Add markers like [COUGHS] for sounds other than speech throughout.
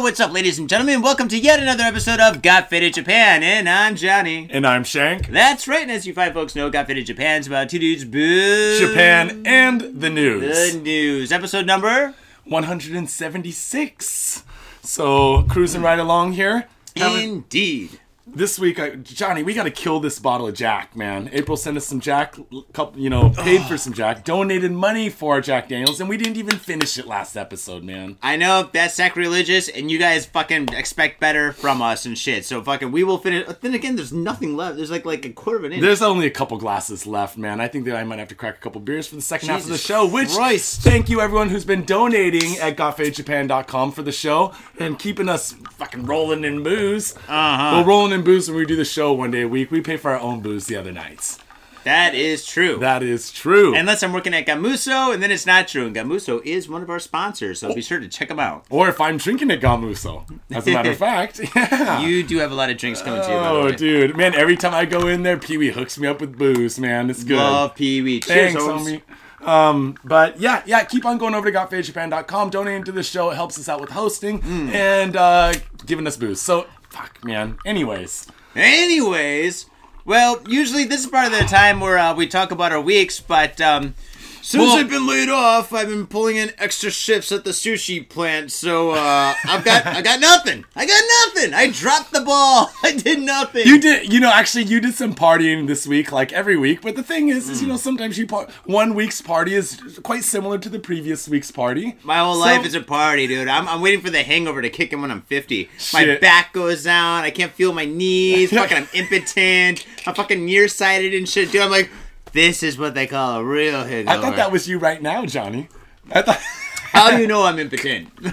Yo, what's up, ladies and gentlemen? Welcome to yet another episode of Got Faded Japan, and I'm Johnny. And I'm Shank. That's right, and as you fine folks know, Got Faded Japan's about two dudes boo. Japan and the news. The news. Episode number? 176. So, cruising right along here. Having- Indeed. This week, I, Johnny, we got to kill this bottle of Jack, man. April sent us some Jack, couple, you know, paid for some Jack, donated money for Jack Daniels, and we didn't even finish it last episode, man. I know that's sacrilegious, and you guys fucking expect better from us and shit. So fucking, we will finish. Then again, there's nothing left. There's like like a quarter of an inch. There's only a couple glasses left, man. I think that I might have to crack a couple beers for the second half of the show. Which, Christ. thank you everyone who's been donating at gotfadedjapan.com for the show and keeping us fucking rolling in booze. Uh-huh. We're rolling in booze when we do the show one day a week. We pay for our own booze the other nights. that is true. That is true. Unless I'm working at Gamuso, and then it's not true. And Gamuso is one of our sponsors, so be sure to check them out. or if I'm drinking at Gamuso. As a matter of [LAUGHS] fact, [LAUGHS] yeah. You do have a lot of drinks coming to you. Oh, dude, man! Every time I go in there, Pee Wee hooks me up with booze. Man, it's good. Love Pee Wee. Cheers, Thanks, homie. Um, but yeah, yeah, keep on going over to gotfadedjapan.com, donating to the show. It helps us out with hosting Mm. and uh, giving us booze. So, fuck, man. Anyways, Anyways, well, usually this is part of the time where uh, we talk about our weeks, but um, since Well- I've been laid off, I've been pulling in extra shifts at the sushi plant, so uh, I've got I got [LAUGHS] nothing. I got nothing. I dropped the ball. [LAUGHS] I did nothing. you did, you know, actually, you did some partying this week, like every week. But the thing is, is you Mm. know, sometimes you par- one week's party is quite similar to the previous week's party. My whole So- life is a party, dude. I'm, I'm waiting for the hangover to kick in when I'm 50. My back goes down. I can't feel my knees. [LAUGHS] fucking, I'm impotent. I'm fucking nearsighted and shit, dude. I'm like, this is what they call a real hangover. I thought that was you right now, Johnny. I thought. [LAUGHS] How do you know I'm impotent? [LAUGHS] and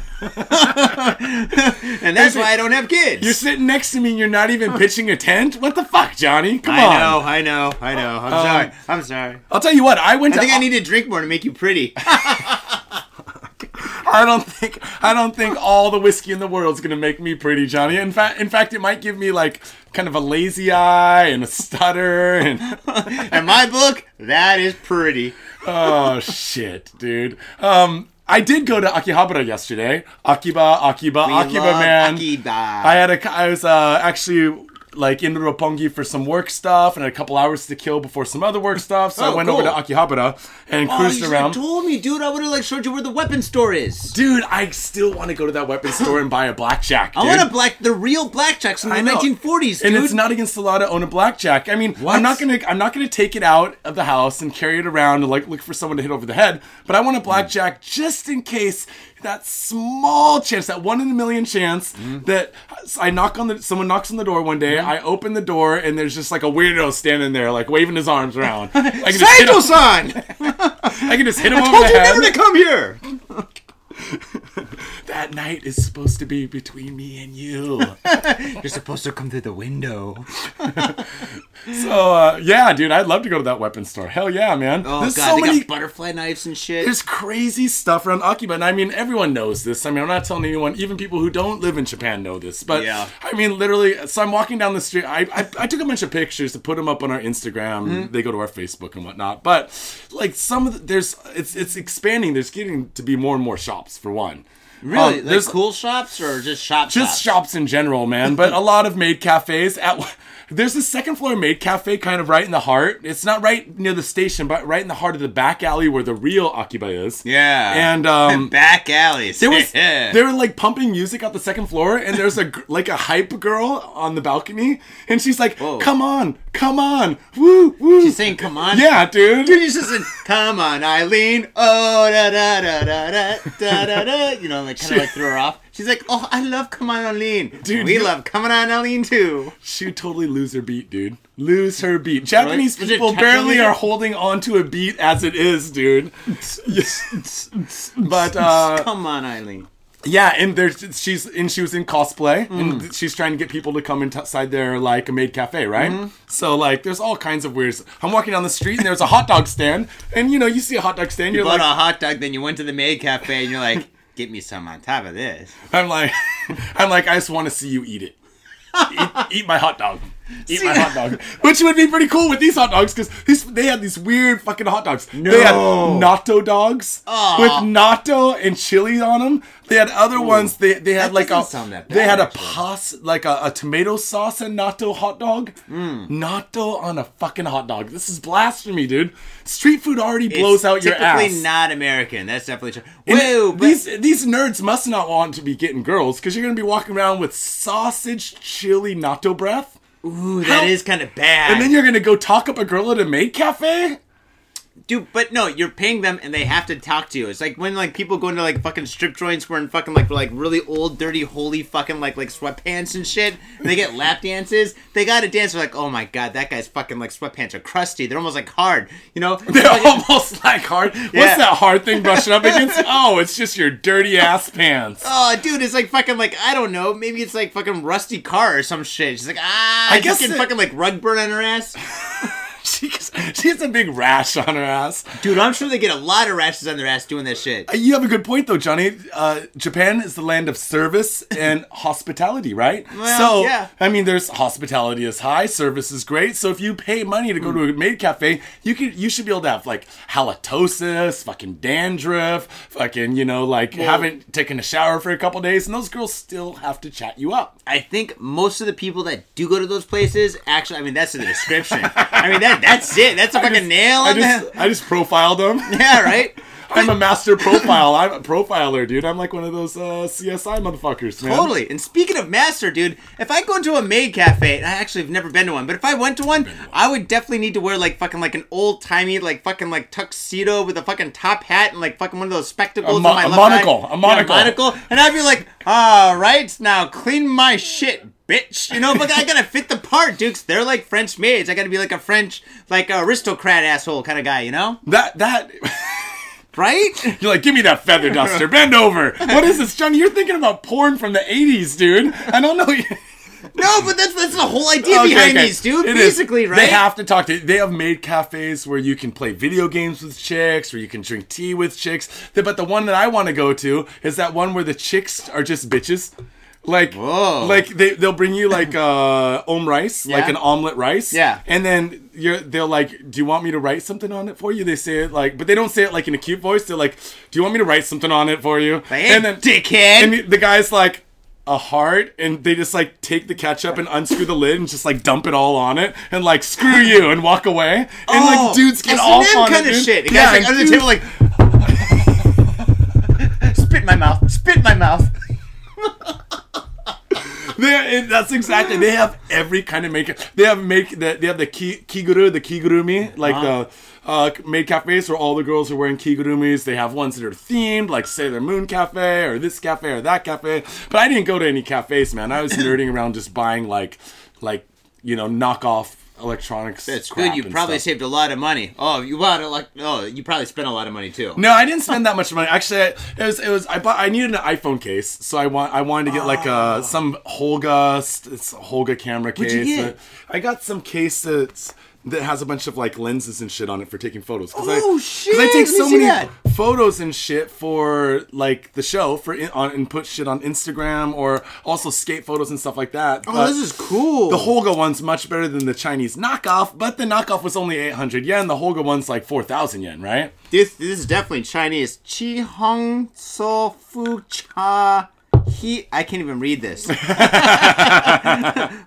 that's why I don't have kids. You're sitting next to me and you're not even pitching a tent? What the fuck, Johnny? Come I on. I know, I know, I know. I'm um, sorry. I'm sorry. I'll tell you what, I went I to think I need to drink more to make you pretty. [LAUGHS] I don't think I don't think all the whiskey in the world is gonna make me pretty, Johnny. In fact, in fact, it might give me like kind of a lazy eye and a stutter and [LAUGHS] In my book, that is pretty. oh shit, dude. Um, I did go to Akihabara yesterday. Akiba, Akiba, We Akiba, man. Akiba. I had a I was uh, actually like in Roppongi for some work stuff and had a couple hours to kill before some other work stuff. So I Oh, went over to. Akihabara and Oh, cruised you around. told me, dude. I would have like showed you where the weapon store is. Dude, I still want to go to that weapon [GASPS] store and buy a blackjack. I want a black, the real blackjacks from the I know. 1940s. And it's not against the law to own a blackjack. I mean, What? I'm not gonna I'm not gonna take it out of the house and carry it around and like look for someone to hit over the head. But I want a blackjack just in case that small chance, that one in a million chance mm-hmm. that I knock on the someone knocks on the door one day. Mm-hmm. I open the door and there's just like a weirdo standing there, like waving his arms around. I can just hit him! [LAUGHS] I can just hit him over Told the you head. never to come here. [LAUGHS] That night is supposed to be between me and you. [LAUGHS] You're supposed to come through the window. [LAUGHS] so uh, yeah, dude, I'd love to go to that weapon store. Hell yeah, man. Oh There's god, so they many got butterfly knives and shit. There's crazy stuff around Akiba, and I mean, everyone knows this. I mean, I'm not telling anyone, even people who don't live in Japan know this. But Yeah. I mean, literally, so I'm walking down the street. I, I, I took a bunch of pictures to put them up on our Instagram. Mm-hmm. They go to our Facebook and whatnot. But like some of the, there's it's it's expanding. There's getting to be more and more shops for one. Really? Um, like there's cool shops or just shop just shops? shops in general, man. But a lot of maid cafes. At there's a second floor maid cafe kind of right in the heart. It's not right near the station, but right in the heart of the back alley where the real Akiba is. Yeah. And [LAUGHS] um, Back alleys. [LAUGHS] there was [LAUGHS] they were like pumping music out the second floor, and there's a like a hype girl on the balcony, and she's like, Whoa. "Come on, come on, woo woo." She's saying, come on. "Yeah, dude." Dude, you just said, come on, Eileen. Oh, da da da da da da da da. You know, like kind of like threw her off. She's like, oh, I love Come On, Eileen. Dude, we you- love Come On, Eileen too. She would totally lose her beat, dude. Lose her beat. Japanese Was it people technically- barely are holding on to a beat as it is, dude. [LAUGHS] but uh Come on, Eileen. yeah, and there's she's and she was in cosplay Hmm. and she's trying to get people to come inside their like a maid cafe, right? Mm-hmm. So like there's all kinds of weird. I'm walking down the street and there's a hot dog stand, and you know you see a hot dog stand, You you're bought like, a hot dog, then you went to the maid cafe, and you're like, get me some on top of this. I'm like, [LAUGHS] I'm like, I just want to see you eat it. [LAUGHS] eat, eat my hot dog. Eat my hot dog, which would be pretty cool with these hot dogs because they had these weird fucking hot dogs. No. They had natto dogs Aw. with natto and chili on them. They had other ones. They they had That like a that they bad, had a actually. pos like a, a tomato sauce and natto hot dog. Mm. Natto on a fucking hot dog. This is blasphemy, dude. Street food already blows It's out your ass. typically not American. That's definitely true. Whoa, but these these nerds must not want to be getting girls because you're gonna be walking around with sausage chili natto breath, ooh, how- that is kind of bad. and then you're gonna go talk up a girl at a maid cafe. Dude, but no, you're paying them and they have to talk to you. It's like when like people go into like fucking strip joints wearing fucking like like really old, dirty, holy fucking like like sweatpants and shit. And they get [LAUGHS] lap dances. They gotta dance. They're like, oh my god, that guy's fucking like sweatpants are crusty. They're almost like hard. You know? They're [LAUGHS] almost like hard. Yeah. What's that hard thing brushing up against? [LAUGHS] Oh, it's just your dirty ass pants. Oh, dude, it's like fucking like I don't know. Maybe it's like fucking rusty car or some shit. She's like, ah, I guess it- fucking like rug burn on her ass. [LAUGHS] She, she has a big rash on her ass. Dude, I'm sure they get a lot of rashes on their ass doing that shit. You have a good point though, Johnny. Uh, Japan is the land of service and [LAUGHS] hospitality, right? Well, so, yeah. I mean, there's hospitality is high, service is great. So if you pay money to go to a maid cafe, you could you should be able to have like halitosis, fucking dandruff, fucking you know like haven't taken a shower for a couple days, and those girls still have to chat you up. I think most of the people that do go to those places actually, I mean, that's in the description. I mean, that [LAUGHS] that's it. That's a fucking nail I just that. I just profiled them. [LAUGHS] Yeah, right. [LAUGHS] I'm a master profile. I'm a profiler, dude. I'm like one of those uh, CSI motherfuckers, man. Totally. And speaking of master, dude, if I go into a maid cafe, and I actually have never been to one, but if I went to one, I would definitely need to wear like fucking like an old timey like fucking like tuxedo with a fucking top hat and like fucking one of those spectacles. A mo- on my a left monocle, eye. a monocle. Yeah, monocle. And I'd be like, all right, now clean my shit. Bitch, you know, but I gotta fit the part, Dukes. They're like French maids. I gotta be like a French, like aristocrat asshole kind of guy, you know? That that [LAUGHS] Right? you're like, give me that feather duster. [LAUGHS] Bend over. What is this, Johnny? You're thinking about porn from the '80s, dude. I don't know. [LAUGHS] No, but that's that's the whole idea Okay, behind okay. these, dude. It is. Basically, right? They have to talk to. They have made cafes where you can play video games with chicks, where you can drink tea with chicks. But the one that I want to go to is that one where the chicks are just bitches. Like, Whoa. like they they'll bring you like [LAUGHS] uh om rice, like an omelet rice. Yeah. And then you're they'll like, do you want me to write something on it for you? They say it like, but they don't say it like in a cute voice. They're like, do you want me to write something on it for you? Like, hey, dickhead. And the- guy's like a heart, and they just like take the ketchup and unscrew the lid and just like dump it all on it, and like screw you and walk away. And Oh, like dudes get S&M on kind it. of dude. shit. The yeah, guy's like and under the table, like, [LAUGHS] spit in my mouth, spit in my mouth. [LAUGHS] They, that's exactly. They have every kind of makeup. They have make the, they have the ki, kiguru, the kigurumi, like the uh, maid cafes where all the girls are wearing kigurumis. They have ones that are themed, like Sailor Moon Cafe or this cafe or that cafe. But I didn't go to any cafes, man. I was nerding around just buying like, like you know, knockoff electronics. That's good. You probably stuff. saved a lot of money. Oh, you bought it like oh, you probably spent a lot of money too. No, I didn't spend that much money. Actually, it was it was I bought I needed an iPhone case, so I want I wanted to get like a some Holga it's a Holga camera case. Ah. I got some case that's that has a bunch of like lenses and shit on it for taking photos. Cause I, Oh, 'cause I shit, take let me so many that. photos and shit for like the show for in, on and put shit on Instagram or also skate photos and stuff like that. Oh, But- this is cool. the Holga one's much better than the Chinese knockoff, but the knockoff was only 800 yen. The Holga one's like 4,000 yen, right? this this is definitely Chinese. Chi Hong So Fu Cha He. I can't even read this. [LAUGHS]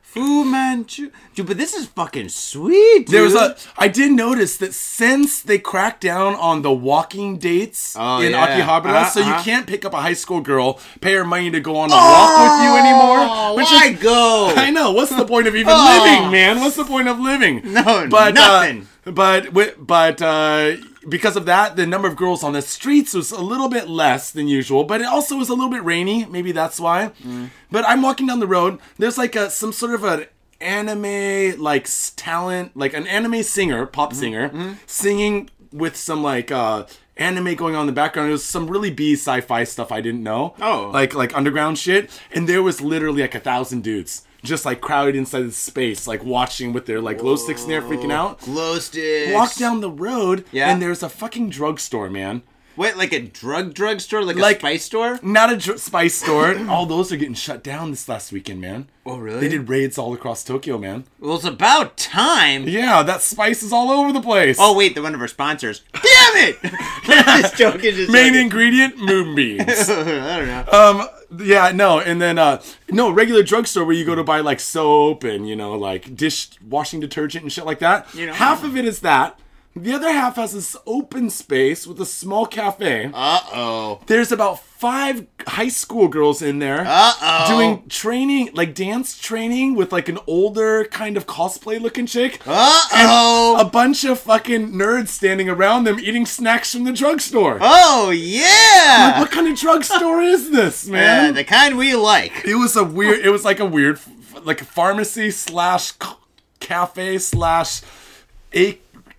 Fu Manchu. Dude, but this is fucking sweet. Dude. There was a. I did notice that since they cracked down on the walking dates Oh, in yeah. Akihabara, Uh-huh, so you uh-huh. can't pick up a high school girl, pay her money to go on a walk with you anymore. Oh, which why is- go? [LAUGHS] I know. What's the point of even [LAUGHS] Oh. living, man? What's the point of living? No, but, nothing. Uh, but but uh, because of that, the number of girls on the streets was a little bit less than usual. But it also was a little bit rainy. Maybe that's why. Mm. But I'm walking down the road. There's like a some sort of an anime like talent, like an anime singer, pop Mm-hmm. singer, singing with some like uh anime going on in the background. It was some really B sci-fi stuff I didn't know. Oh. Like like underground shit. And there was literally like a thousand dudes. Just like crowded inside the space, like watching with their like glow sticks in there freaking out. Glow sticks. Walk down the road Yeah. and there's a fucking drugstore, man. What, like a drug drugstore, like, Like- a spice store? Not a dr- spice store. [CLEARS THROAT] all those are getting shut down this last weekend, man. Oh, really? They did raids all across Tokyo, man. Well, it's about time. Yeah, that spice is all over the place. Oh wait, they're one of our sponsors. Damn it! [LAUGHS] [LAUGHS] just joking. Just main joking. ingredient moonbeams. [LAUGHS] I don't know. um, yeah, no, and then uh, no regular drugstore where you go to buy like soap and you know like dish washing detergent and shit like that. You know. half of it is that. The other half has this open space with a small cafe. Uh oh. There's about five high school girls in there Uh oh. doing training, like dance training with like an older kind of cosplay looking chick. Uh oh. A bunch of fucking nerds standing around them eating snacks from the drugstore. Oh yeah. What kind of drugstore is this, [LAUGHS] Uh, man? the kind we like. it was a weird. It was like a weird, like a pharmacy slash cafe slash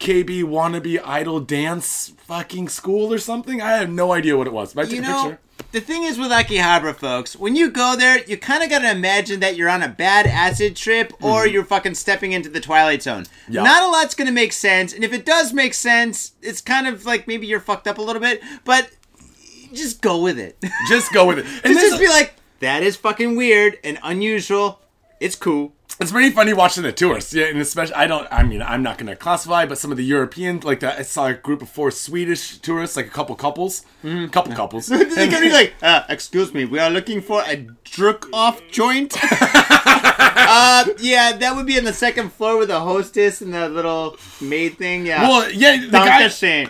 AKB wannabe idol dance fucking school or something. I have no idea what it was, but I took You a picture. the thing is with Akihabara, folks, when you go there, you kind of got to imagine that you're on a bad acid trip or you're fucking stepping into the Twilight Zone. Mm-hmm. Yeah. Not a lot's going to make sense, and if it does make sense, it's kind of like maybe you're fucked up a little bit, but just go with it. Just go with it. [LAUGHS] And just, just be like, that is fucking weird and unusual. It's cool. It's pretty funny watching the tourists, yeah, and especially I don't. I mean, I'm not going to classify, but some of the European, like the, I saw a group of four Swedish tourists, like a couple couples, couple couples. [LAUGHS] They're be like, uh, excuse me, we are looking for a jerk off joint. [LAUGHS] uh, yeah, that would be on the second floor with the hostess and the little maid thing. Yeah. well, yeah, the Don't guy, just [LAUGHS] say.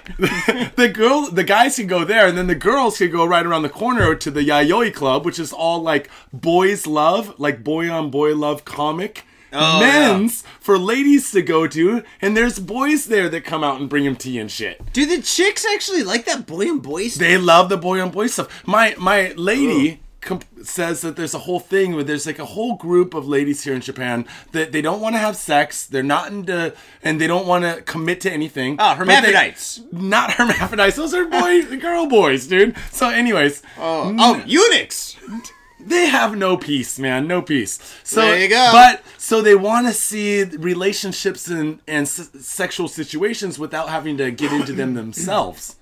the girl, the guys can go there, and then the girls can go right around the corner to the Yayoi Club, which is all like boys love, like boy on boy love comic. Oh, men's for ladies to go to, and there's boys there that come out and bring them tea and shit. Do the chicks actually like that boy and boy stuff? They love the boy on boy stuff. My my lady comp- says that there's a whole thing where there's like a whole group of ladies here in Japan that they don't want to have sex. They're not into and they don't want to commit to anything. Oh, but they- hermaphrodites. not hermaphrodites. Those are boy [LAUGHS] girl boys, dude. So, anyways, Oh, oh, eunuchs. they have no peace, man. No peace. So There you go. But so they want to see relationships and and s- sexual situations without having to get into them themselves,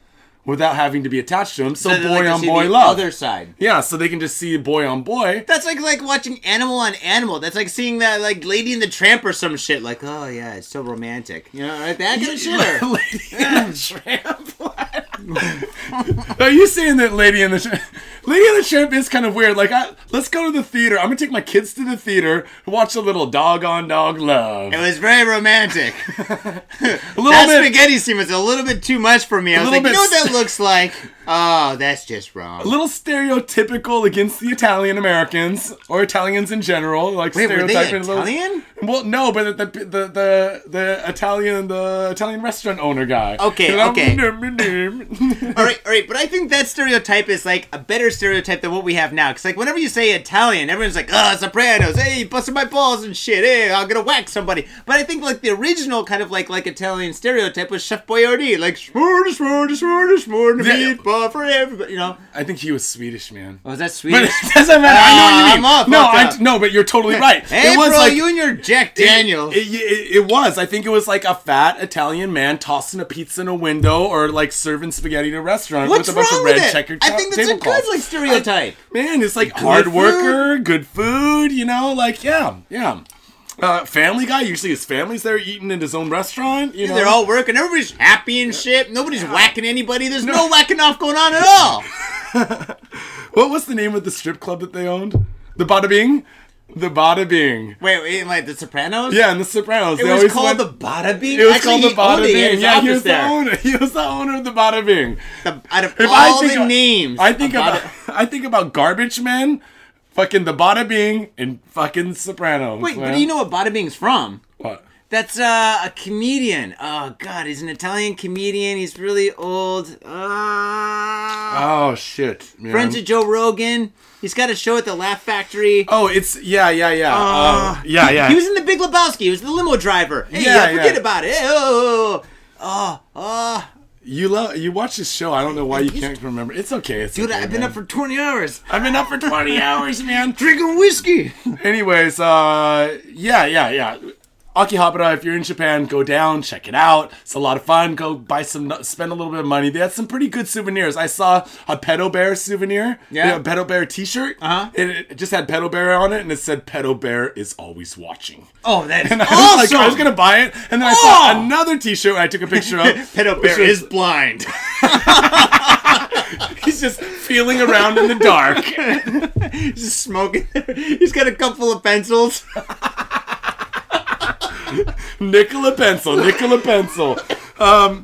without having to be attached to them. So, they boy on boy love. Other side. Yeah, so they can just see boy on boy. That's like like watching Animal on Animal. That's like seeing that like Lady in the Tramp or some shit. Like, oh yeah, it's so romantic. You know, right? That kind of [LAUGHS] shit. Lady in the Tramp. [LAUGHS] [LAUGHS] [LAUGHS] Are you saying that Lady in the Tramp? Lady in the Tramp is kind of weird. Like, I, let's go to the theater. I'm gonna take my kids to the theater and watch a little dog on dog love. It was very romantic. [LAUGHS] A [LAUGHS] little that bit. spaghetti scene was a little bit too much for me. I was like, you know what that looks like? Oh, that's just wrong. a little stereotypical against the Italian Americans or Italians in general, like Wait, were they stereotyping a little- Italian? Well, no, but the the the the, the Italian the Italian restaurant owner guy. Okay, okay. [LAUGHS] all right, all right, but I think that stereotype is like a better stereotype than what we have now. Because like whenever you say Italian, everyone's like, "Oh, Sopranos, hey, busting my balls and shit, hey, I'm gonna whack somebody." But I think like the original kind of like like Italian stereotype was Chef Boyardee, like smorgasbord, smorgasbord, smorgasbord, Yeah. meatball for everybody, you know. I think he was Swedish, man. Oh, is that But Swedish? it doesn't matter. I know what you Ah, mean. I'm all no, I no, but you're totally [LAUGHS] right. Hey, it was bro, like you and your Jack Daniels. It, it, it was. I think it was like a fat Italian man tossing a pizza in a window or like serving spaghetti in a restaurant What's with a bunch of red checkered I think that's a tablecloths. good like stereotype. Man, it's like hard food. worker, good food, you know, like yeah, yeah. Uh, family guy usually his family's there eating in his own restaurant. You know, They're all working. Everybody's happy and shit. Nobody's whacking anybody. There's no. whacking off going on at [LAUGHS] all. What was the name of the strip club that they owned? The Bada Bing, the Bada Bing. Wait, wait, like The Sopranos? Yeah, and the Sopranos. It they was always called went- the Bada Bing. It was Actually, called the Bada owned it. He had Bing. Yeah, he was the owner. [LAUGHS] He was the owner of the Bada Bing. The- out of If all I think the of- names, I think about Bada- I think about Garbage Men, fucking the Bada Bing, and fucking Sopranos. Wait, but do you know what Bada Bing's from? what? That's uh, a comedian. Oh God, he's an Italian comedian. He's really old. Uh, Oh shit, man. friends of Joe Rogan. He's got a show at the Laugh Factory. Oh, it's yeah, yeah, yeah, Uh, uh, yeah, yeah. He was in the Big Lebowski. He was the limo driver. Hey, Yeah, yeah, forget yeah. about it. Hey, oh, oh, oh. you love you watch this show. I don't know why you can't remember. It's okay. It's Dude, okay, I've been man. up for 20 hours I've been up for twenty hours, man. [LAUGHS] drinking whiskey. Anyways, uh, yeah, yeah, yeah. Akihabara, if you're in Japan, go down, check it out. It's a lot of fun. Go buy some, spend a little bit of money. They had some pretty good souvenirs. I saw a Pedo Bear souvenir. Yeah. A Pedo Bear T-shirt. Uh-huh. And it just had Pedo Bear on it, and it said Pedo Bear is always watching. Oh, that is [LAUGHS] And I was awesome. like, I was gonna buy it, and then I Oh! saw another T-shirt. I took a picture of. [LAUGHS] Pedo Bear was- is blind. [LAUGHS] He's just feeling around in the dark. He's just smoking. He's got a couple of pencils. Nicola pencil, Nicola pencil. Um,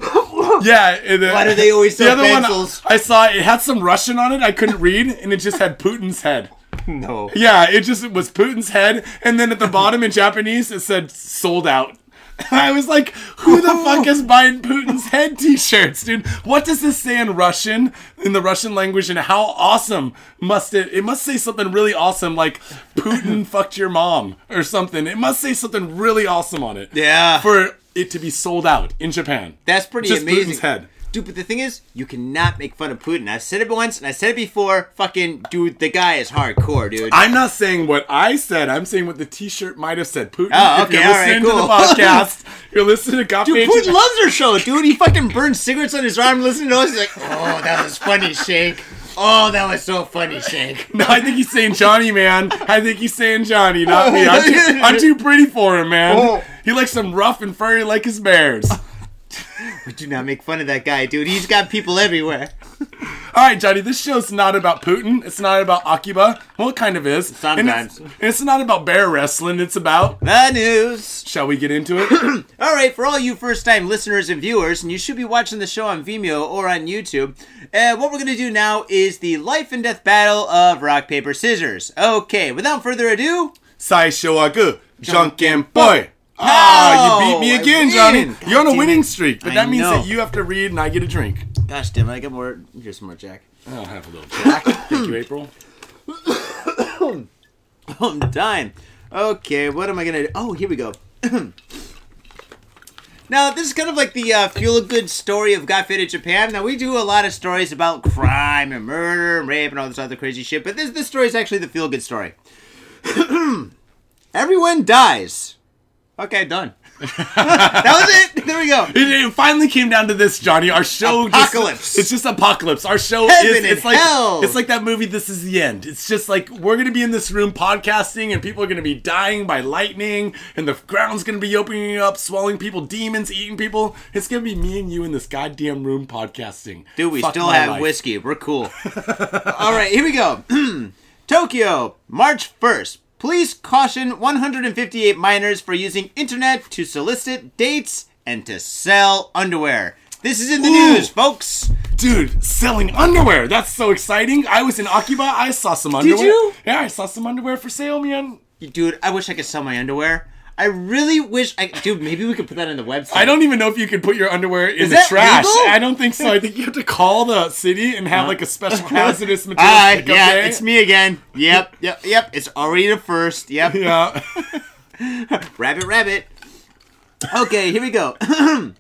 yeah. and, uh, Why do they always the sell other pencils? one? I saw it had some Russian on it. I couldn't read, and it just had Putin's head. No. Yeah, it just was Putin's head, and then at the bottom in Japanese it said "sold out." [LAUGHS] I was like, "Who the fuck is [LAUGHS] buying Putin's head T-shirts, dude? What does this say in Russian, in the Russian language, and how awesome must it? It must say something really awesome, like Putin [LAUGHS] fucked your mom or something. It must say something really awesome on it. Yeah. for it to be sold out in Japan. That's pretty Just amazing. Putin's head. But the thing is, you cannot make fun of Putin. I've said it once, and I said it before. Fucking, dude, the guy is hardcore, dude. I'm not saying what I said. I'm saying what the T-shirt might have said. Putin, Oh, if you're okay, all right, listening to the podcast, [LAUGHS] you're listening to Coffee Dude, Putin loves our show, dude. He fucking burns cigarettes on his arm listening to us. He's like, oh, that was funny, Shank. Oh, that was so funny, Shank. [LAUGHS] No, I think he's saying Johnny, man. I think he's saying Johnny, not me. I'm too, I'm too pretty for him, man. [LAUGHS] Oh. He likes some rough and furry like his bears. We do not make fun of that guy, dude. He's got people everywhere. All right, Johnny, this show's not about Putin. It's not about Akiba. Well, it kind of is. And Sometimes. it's, it's not about bear wrestling. It's about. The news. Shall we get into it? [CLEARS THROAT] All right, for all you first-time listeners and viewers, and you should be watching the show on Vimeo or on YouTube. Uh, what we're gonna do now is the life and death battle of rock paper scissors. Okay, without further ado, Sai Shoagu, Junkin Boy. Ah, you beat me again. Johnny. God You're on a winning it. streak, but I that means know. that you have to read and I get a drink. gosh damn it, I got more. Here's some more Jack. I'll have a little [COUGHS] Jack. Thank you, April. [COUGHS] I'm dying. Okay, what am I gonna do? Oh, here we go. [COUGHS] now, this is kind of like the uh, feel good story of Got Faded Japan. Now, we do a lot of stories about crime and murder and rape and all this other crazy shit, but this this story is actually the feel good story. Everyone dies. Okay, done. [LAUGHS] that was it. There we go. [LAUGHS] It, it finally came down to this, Johnny. Our show Apocalypse. Just, it's just apocalypse. Our show Heaven is it's like hell. it's like that movie This Is the End. It's just like we're gonna be in this room podcasting and people are gonna be dying by lightning and the ground's gonna be opening up, swallowing people, demons eating people. It's gonna be me and you in this goddamn room podcasting. Dude, we Fuck still have life. whiskey. We're cool. [LAUGHS] All right, here we go. [CLEARS THROAT] Tokyo, March 1st. Police caution 158 minors for using internet to solicit dates and to sell underwear. This is in the Ooh. news, folks. Dude, selling underwear. That's so exciting. I was in Akiba. I saw some underwear. Did you? Yeah, I saw some underwear for sale, man. Dude, I wish I could sell my underwear. I really wish I dude, maybe we could put that in the website. I don't even know if you can put your underwear in Is the trash. legal? I don't think so. I think you have to call the city and have like a [LAUGHS] special hazardous material pickup yeah, day. it's me again. Yep, yep, yep. It's already the first. Yep. Yeah. [LAUGHS] Rabbit, rabbit. Okay, here we go. [CLEARS THROAT]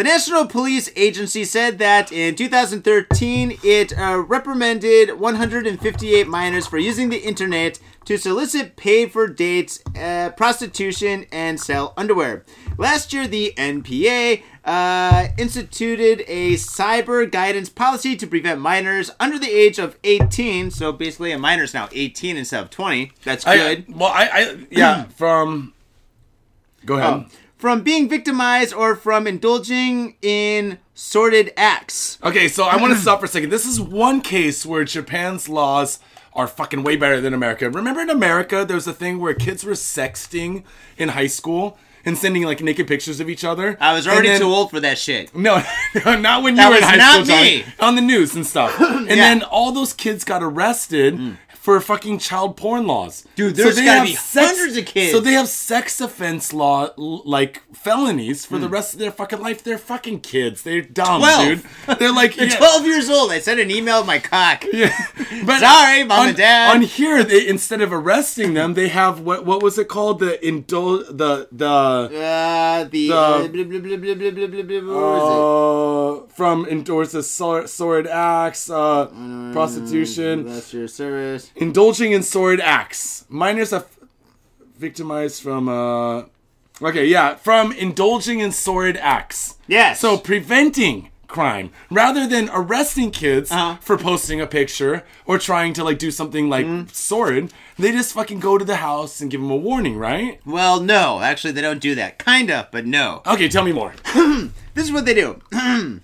the National Police Agency said that in 2013 it uh, reprimanded 158 minors for using the internet to solicit paid for dates, uh, prostitution, and sell underwear. Last year, the NPA uh, instituted a cyber guidance policy to prevent minors under the age of 18. So basically, a minor is now 18 instead of 20. That's I, good. well, I, I yeah, [CLEARS THROAT] from. Go ahead. Um, from being victimized or from indulging in sordid acts. Okay, so I want [CLEARS THROAT] to stop for a second. This is one case where Japan's laws are fucking way better than America. Remember in America, there was a thing where kids were sexting in high school and sending like naked pictures of each other. I was already then- too old for that shit. [LAUGHS] No, [LAUGHS] not when you That were in high not school, Johnny. me. On the news and stuff. [CLEARS THROAT] And Yeah. then all those kids got arrested mm for fucking child porn laws. Dude, there's so gotta be sex, hundreds of kids. So they have sex offense law like felonies for mm. the hmm. rest of their fucking life. They're fucking kids. They're dumb, 12. dude. [LAUGHS] They're like [LAUGHS] They're yeah. twelve years old. I sent an email of my cock. [LAUGHS] Yeah. But sorry, mom on, and dad. On here, they instead of arresting them, they have what what was it called? The indul the the uh, the uh, from endorses sor- Sword acts, uh, mm, prostitution. That's your service indulging in sordid acts. Minors are victimized from uh, Okay, yeah, from indulging in sordid acts. Yes. So preventing crime rather than arresting kids Uh-huh. for posting a picture or trying to like do something like Mm-hmm. sordid. They just fucking go to the house and give them a warning, right? Well, no, actually, they don't do that. Kinda, but no. Okay, tell me more. [CLEARS THROAT] This is what they do. [CLEARS THROAT]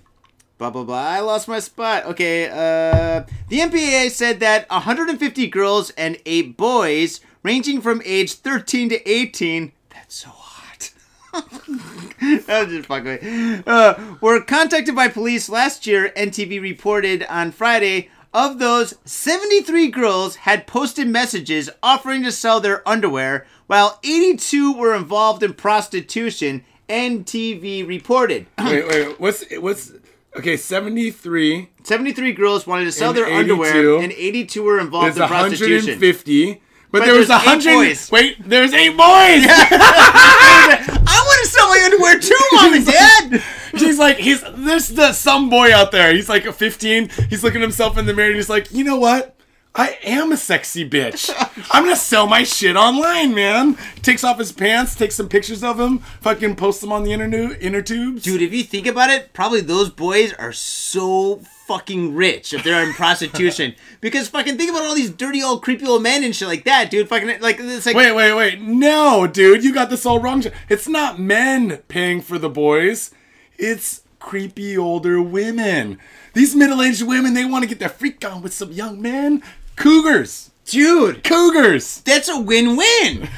blah blah blah. I lost my spot. Okay. Uh, the NPA said that 150 girls and eight boys, ranging from age 13 to 18. That's so hot. [LAUGHS] that was just fucking. Uh, were contacted by police last year. NTV reported on Friday. Of those, 73 girls had posted messages offering to sell their underwear, while 82 were involved in prostitution. NTV reported. wait, wait, what's what's okay? Seventy three 73 girls wanted to sell And their 82. underwear, and 82 were involved There's in prostitution. 150, but, But there was 100. boys. Wait, there's eight boys. [LAUGHS] I want to sell my underwear too, mom and dad. She's like, he's there's the some boy out there. He's like a 15. He's looking at himself in the mirror and he's like, you know what? I am a sexy bitch. I'm gonna sell my shit online, man. Takes off his pants, takes some pictures of him, fucking posts them on the internet, inner tubes. Dude, if you think about it, probably those boys are so fucking rich if they're in prostitution. [LAUGHS] Because fucking think about all these dirty old creepy old men and shit like that, dude. Fucking like it's like Wait, wait, wait. No, dude, you got this all wrong. It's not men paying for the boys. It's creepy older women. These middle-aged women, they want to get their freak on with some young men. Cougars. dude, Cougars. that's a win-win.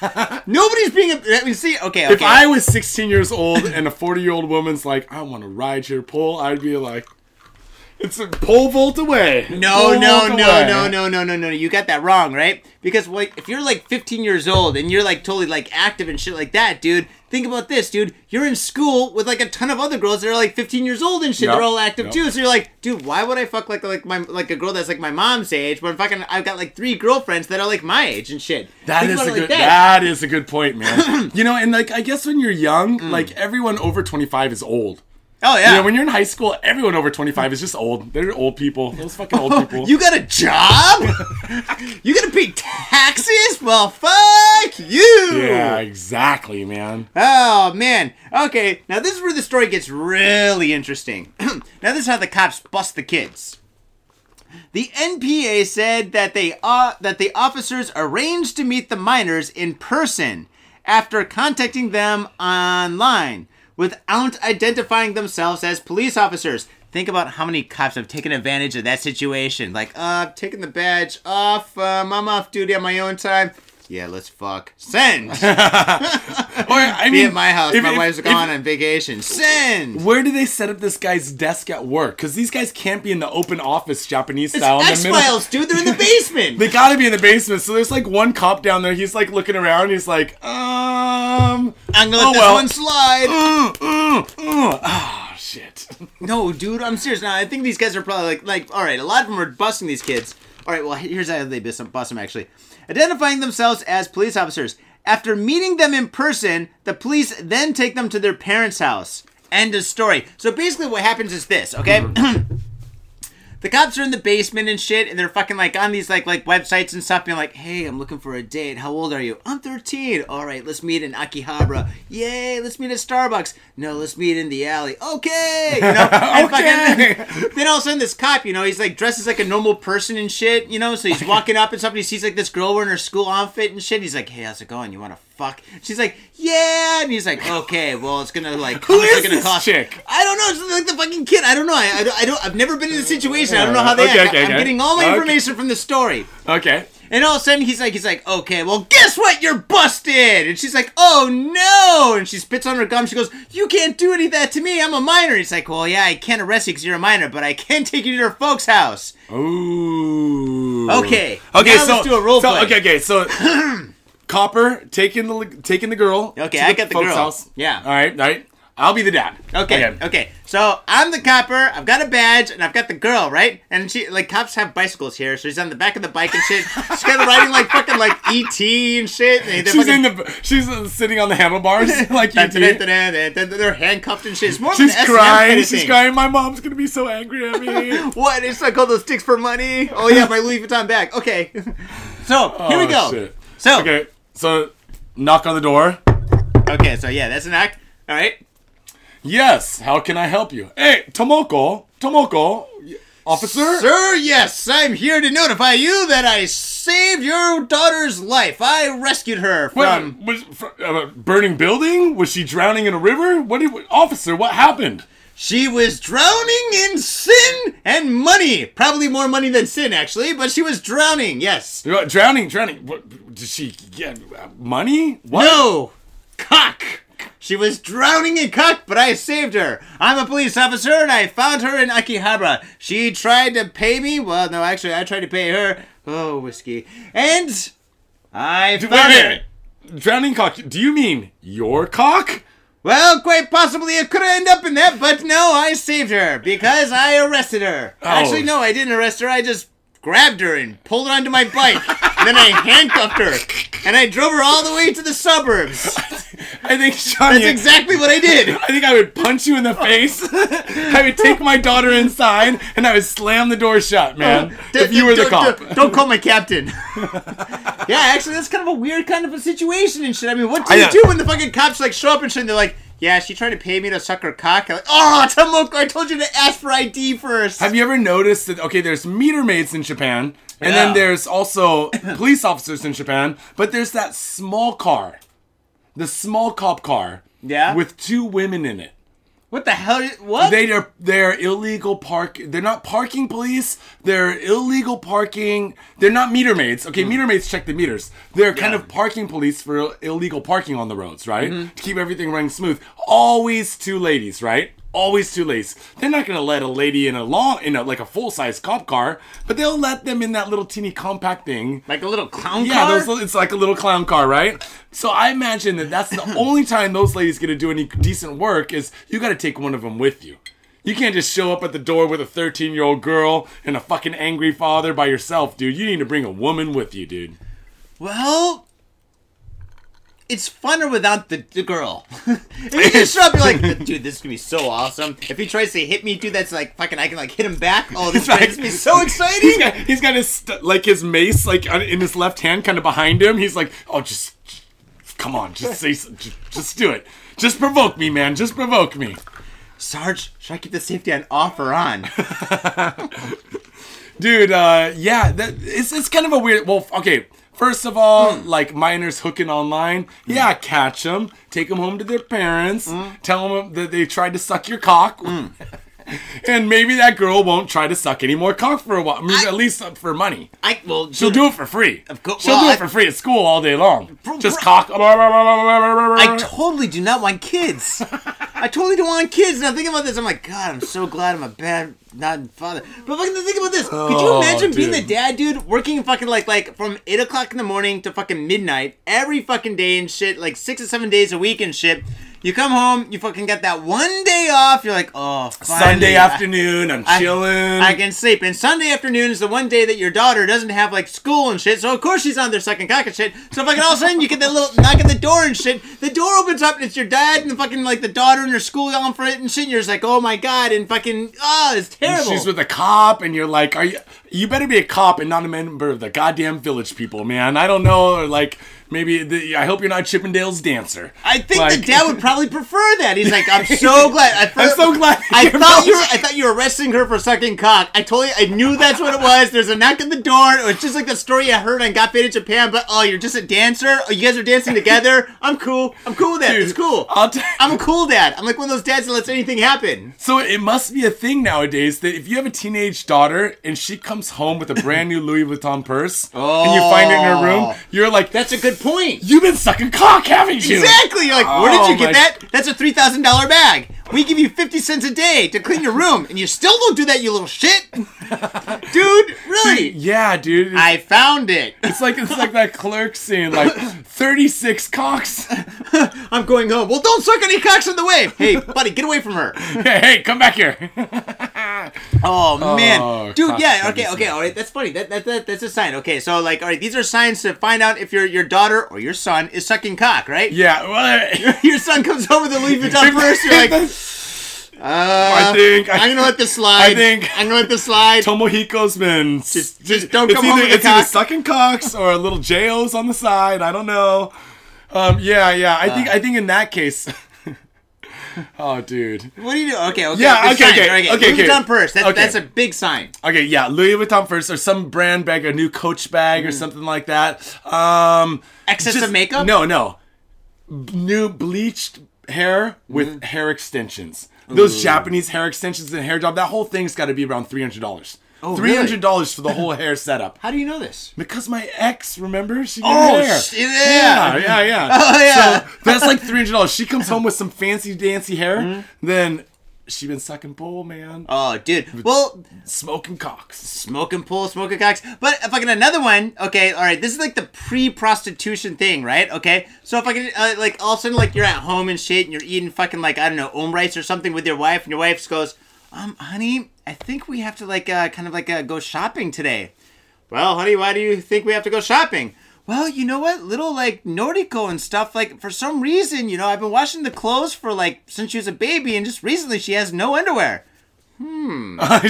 [LAUGHS] Nobody's being. A, I mean, see, okay, okay. If I was 16 years old and a 40 year old woman's like, I want to ride your pole, I'd be like, it's a pole vault away. No, Pole no, vault no, away. no, no, no, no, no. You got that wrong, right? Because like, if you're like 15 years old and you're like totally like active and shit like that, dude. Think about this, dude. You're in school with like a ton of other girls that are like 15 years old and shit. Yep, They're all active yep. too. So you're like, dude, why would I fuck like like my like a girl that's like my mom's age when fucking I've got like three girlfriends that are like my age and shit. That Think is a it like good. that. that is a good point, man. [CLEARS THROAT] you know, and like I guess when you're young, Mm. like everyone over 25 is old. Oh yeah. Yeah, when you're in high school, everyone over 25 is just old. They're old people. Those fucking old people. [LAUGHS] You got a job? you gotta pay taxes? Well, fuck you. yeah, exactly, man. Oh man. Okay, now this is where the story gets really interesting. [CLEARS THROAT] now this is how the cops bust the kids. The NPA said that they uh, that the officers arranged to meet the minors in person after contacting them online without identifying themselves as police officers. Think about how many cops have taken advantage of that situation. Like, uh, I'm taking the badge off. Um, I'm off duty on my own time. Yeah, let's fuck. Send. [LAUGHS] Or I Be mean, at my house. if- my if- wife's if- gone on vacation. Send. Where do they set up this guy's desk at work? Because these guys can't be in the open office Japanese style. in the X. Files, dude. They're in the [LAUGHS] basement. They gotta be in the basement. So there's like one cop down there. He's like looking around. He's like, um, I'm gonna let oh, this well. one slide. mm, mm, mm. shit. [LAUGHS] No, dude, I'm serious. Now I think these guys are probably like, like, all right. A lot of them are busting these kids. All right, well, here's how they. Bust them actually, identifying themselves as police officers. After meeting them in person, the police then take them to their parents' house. End of story. So basically, what happens is this, okay? [CLEARS THROAT] the cops are in the basement and shit, and they're fucking like on these like like websites and stuff, being like, "Hey, I'm looking for a date. How old are you? I'm 13. All right, let's meet in Akihabara. Yay, let's meet at Starbucks. No, let's meet in the alley. Okay, you know. [LAUGHS] Okay. fucking- [LAUGHS] then all of a sudden, this cop, you know, he's like dressed as like a normal person and shit, you know. So he's [LAUGHS] walking up and somebody sees like this girl wearing her school outfit and shit. He's like, "Hey, how's it going? You want to fuck?" She's like, "Yeah," and he's like, "Okay, well, it's gonna like, Who is gonna this cost?" chick? I don't know. It's like the fucking kid. I don't know. I, I, don't- I don't. I've never been in this situation. I don't know how they Okay, act. okay, I'm okay. getting all my Okay. information from the story. Okay. And all of a sudden, he's like, he's like, okay, well, guess what? You're busted. And she's like, oh no. And she spits on her gum. She goes, you can't do any of that to me. I'm a minor. He's like, well, yeah, I can't arrest you because you're a minor, but I can [LAUGHS] take you to your folks' house. Ooh. Okay, Okay. now so let's do a role so, play. Okay. Okay. So. [CLEARS THROAT] Copper taking the taking the girl. Okay, I got the girl. House. Yeah. All right. All right. I'll be the dad. Okay, okay. So I'm the copper. I've got a badge, and I've got the girl, right? And she, like, cops have bicycles here, so she's on the back of the bike and shit. She's kind of [LAUGHS] riding like fucking like ET and shit. And She's fucking- in the. She's sitting on the handlebars [LAUGHS] like dun, They're handcuffed and shit. It's more She's crying. kind of She's crying. My mom's gonna be so angry at me. [LAUGHS] What? It's like all those sticks for money. Oh yeah, my Louis Vuitton bag. Okay. So here we Oh, go. shit. So Okay. So knock on the door. okay, so yeah, that's an act. All right. Yes. How can I help you? Hey, Tomoko. Tomoko. Officer. Sir, yes, I'm here to notify you that I saved your daughter's life. I rescued her from. was fr- uh, burning building? Was she drowning in a river? What did, officer? What happened? She was drowning in sin and money. Probably more money than sin, actually, but she was drowning, yes. Drowning, drowning. What, did she get uh, money? What? No! Cock! She was drowning in cock, but I saved her. I'm a police officer and I found her in Akihabara. She tried to pay me. Well, no, actually, I tried to pay her. Oh, whiskey. And I found wait, her. wait, wait. Drowning cock. Do you mean your cock? Well, quite possibly it could have ended up in that, but no, I saved her because I arrested her. Oh. Actually, no, I didn't arrest her. I just grabbed her and pulled her onto my bike. [LAUGHS] and then I handcuffed her. And I drove her all the way to the suburbs. [LAUGHS] I think Johnny. That's exactly what I did. I think I would punch you in the face. I would take my daughter inside and I would slam the door shut, man. Uh, if you were the cop. Don't, don't call my captain. [LAUGHS] yeah, actually, that's kind of a weird kind of a situation and shit. I mean, what do you do when the fucking cops like show up and shit? And they're like, "Yeah, she tried to pay me to suck her cock." I'm like, oh, Tomoko, I told you to ask for ID first. Have you ever noticed that? Okay, there's meter maids in Japan, and Yeah. then there's also [COUGHS] police officers in Japan, but there's that small car, the small cop car, Yeah? with two women in it. What the hell? What? They are they're illegal park. They're not parking police. They're illegal parking. They're not meter maids. Okay, hmm. meter maids check the meters. They're kind of parking police for illegal parking on the roads, right? Mm-hmm. To keep everything running smooth. Always two ladies, right? Always two ladies. They're not gonna let a lady in a long, in a like a full size cop car, but they'll let them in that little teeny compact thing. like a little clown Yeah, car? little- it's like a little clown car, right? So I imagine that that's the [CLEARS THROAT] only time those ladies get to do any decent work is you got to take one of them with you. You can't just show up at the door with a 13 year old girl and a fucking angry father by yourself, dude. You need to bring a woman with you, dude. Well, it's funner without the, the girl. [LAUGHS] if you [LAUGHS] just show up, you're like, dude, this is gonna be so awesome. If he tries to hit me, dude, that's like fucking. I can like hit him back. Oh, this is gonna be so [LAUGHS] He's exciting. got, he's got his st- like his mace like in his left hand, kind of behind him. He's like, "Oh, just, just come on, just say, just, just do it. Just provoke me, man. Just provoke me." Sarge, should I keep the safety on off or on? dude uh yeah that it's, it's kind of a weird well okay first of all Hmm. like minors hooking online. Yeah catch them take them home to their parents. Hmm. tell them that they tried to suck your cock [LAUGHS] [LAUGHS] and maybe that girl won't try to suck any more cock for a while I mean, I- at least for money I well, she'll do it for free Of course- she'll well, do it for free at school all day long Bro- just bro- cock [LAUGHS] I totally do not want kids. I totally don't want kids. Now thinking about this. I'm like, God, I'm so glad I'm a bad not father. But fucking think about this. Could you Oh, imagine being the dad, dude, working fucking like like from eight o'clock in the morning to fucking midnight every fucking day and shit, like six or seven days a week and shit. You come home, you fucking get that one day off. You're like, oh, finally, sunday I- afternoon i'm I- chilling I can sleep. And Sunday afternoon is the one day that your daughter doesn't have like school and shit. So of course she's on their sucking cock and shit. So fucking all of a sudden you get that little knock at the door and shit. The door opens up and it's your dad and the fucking like the daughter and her school yelling for it and shit. And you're just like, oh my god, and fucking oh, it's terrible. She's with a cop, and you're like, "Are you? You better be a cop and not a member of the goddamn village people, man." I don't know, or like maybe the, I hope you're not Chippendale's dancer. I think Like- the dad would [LAUGHS] probably prefer that. He's like, I'm so glad. I [LAUGHS] I'm so glad I thought you were. I thought you were arresting her for sucking cock. I totally. I knew that's what it was. There's a knock at the door. It was just like the story I heard on Got Faded Japan. But oh, you're just a dancer. Oh, you guys are dancing together. I'm cool. I'm cool with that. Dude, it's cool. T- I'm a cool dad. I'm like one of those dads that lets anything happen. So it must be a thing nowadays that if you have a teenage daughter and she comes home with a brand new Louis Vuitton purse and you find it in her room, Oh. you're like, That's a good point. you've been sucking cock, haven't you?" Exactly. You're like, where did Oh, you get my- that? That's a three thousand dollar bag. We give you fifty cents a day to clean your room, and you still don't do that, you little shit, dude. Really? Yeah, dude. It's, I found it. it's like it's like that clerk scene, like 36 cocks. [LAUGHS] I'm going home. Well, don't suck any cocks on the way. Hey, buddy, get away from her. [LAUGHS] hey, hey, come back here. [LAUGHS] Oh man, Oh, dude. Yeah. Okay. Okay. All right. That's funny. That, that, that that's a sign. Okay. So like, all right, these are signs to find out if your your daughter or your son is sucking cock, right? yeah, well, Your son comes home with a Louis Vuitton purse. You're like, uh, I think I'm gonna let this [LAUGHS] slide. I think- I'm gonna let this slide. Tomohiko's been Just- just don't it's come either, home with a it's either sucking cocks or a little JOs on the side. I don't know. Um, yeah, yeah. I think I think in that case. [LAUGHS] oh, dude. What do you do? Okay, okay. Yeah, okay, sign. okay, okay. okay, Louis okay. Vuitton purse. That's, Okay. that's a big sign. Okay, yeah, Louis Vuitton first, or some brand bag, a new Coach bag, or something like that. Um, Excess of makeup? No, no. B- New bleached hair with hair extensions. Those Japanese hair extensions and hair job. That whole thing's got to be around three hundred dollars. Oh, Three hundred dollars for the whole [LAUGHS] hair setup. How do you know this? Because my ex, remember, she did Oh, hair. yeah. yeah, yeah, yeah. [LAUGHS] Oh, yeah. So that's like three hundred dollars. She comes home with some fancy dancy hair, Mm-hmm. then she been sucking bull, man, Oh, dude. Well, smoking cocks. smoking pool, smoking cocks. But if I can another one, okay, all right. This is like the pre-prostitution thing, right? Okay. So if I can, uh, like, all of a sudden, like, you're at home and shit, and you're eating fucking like I don't know, om rice or something with your wife, and your wife just goes, um, honey, I think we have to like, uh, kind of like, uh, go shopping today. Well, honey, why do you think we have to go shopping? Well, you know what? Little like Nordico and stuff. Like for some reason, you know, I've been washing the clothes for like since she was a baby, and just recently she has no underwear. Hmm. [LAUGHS]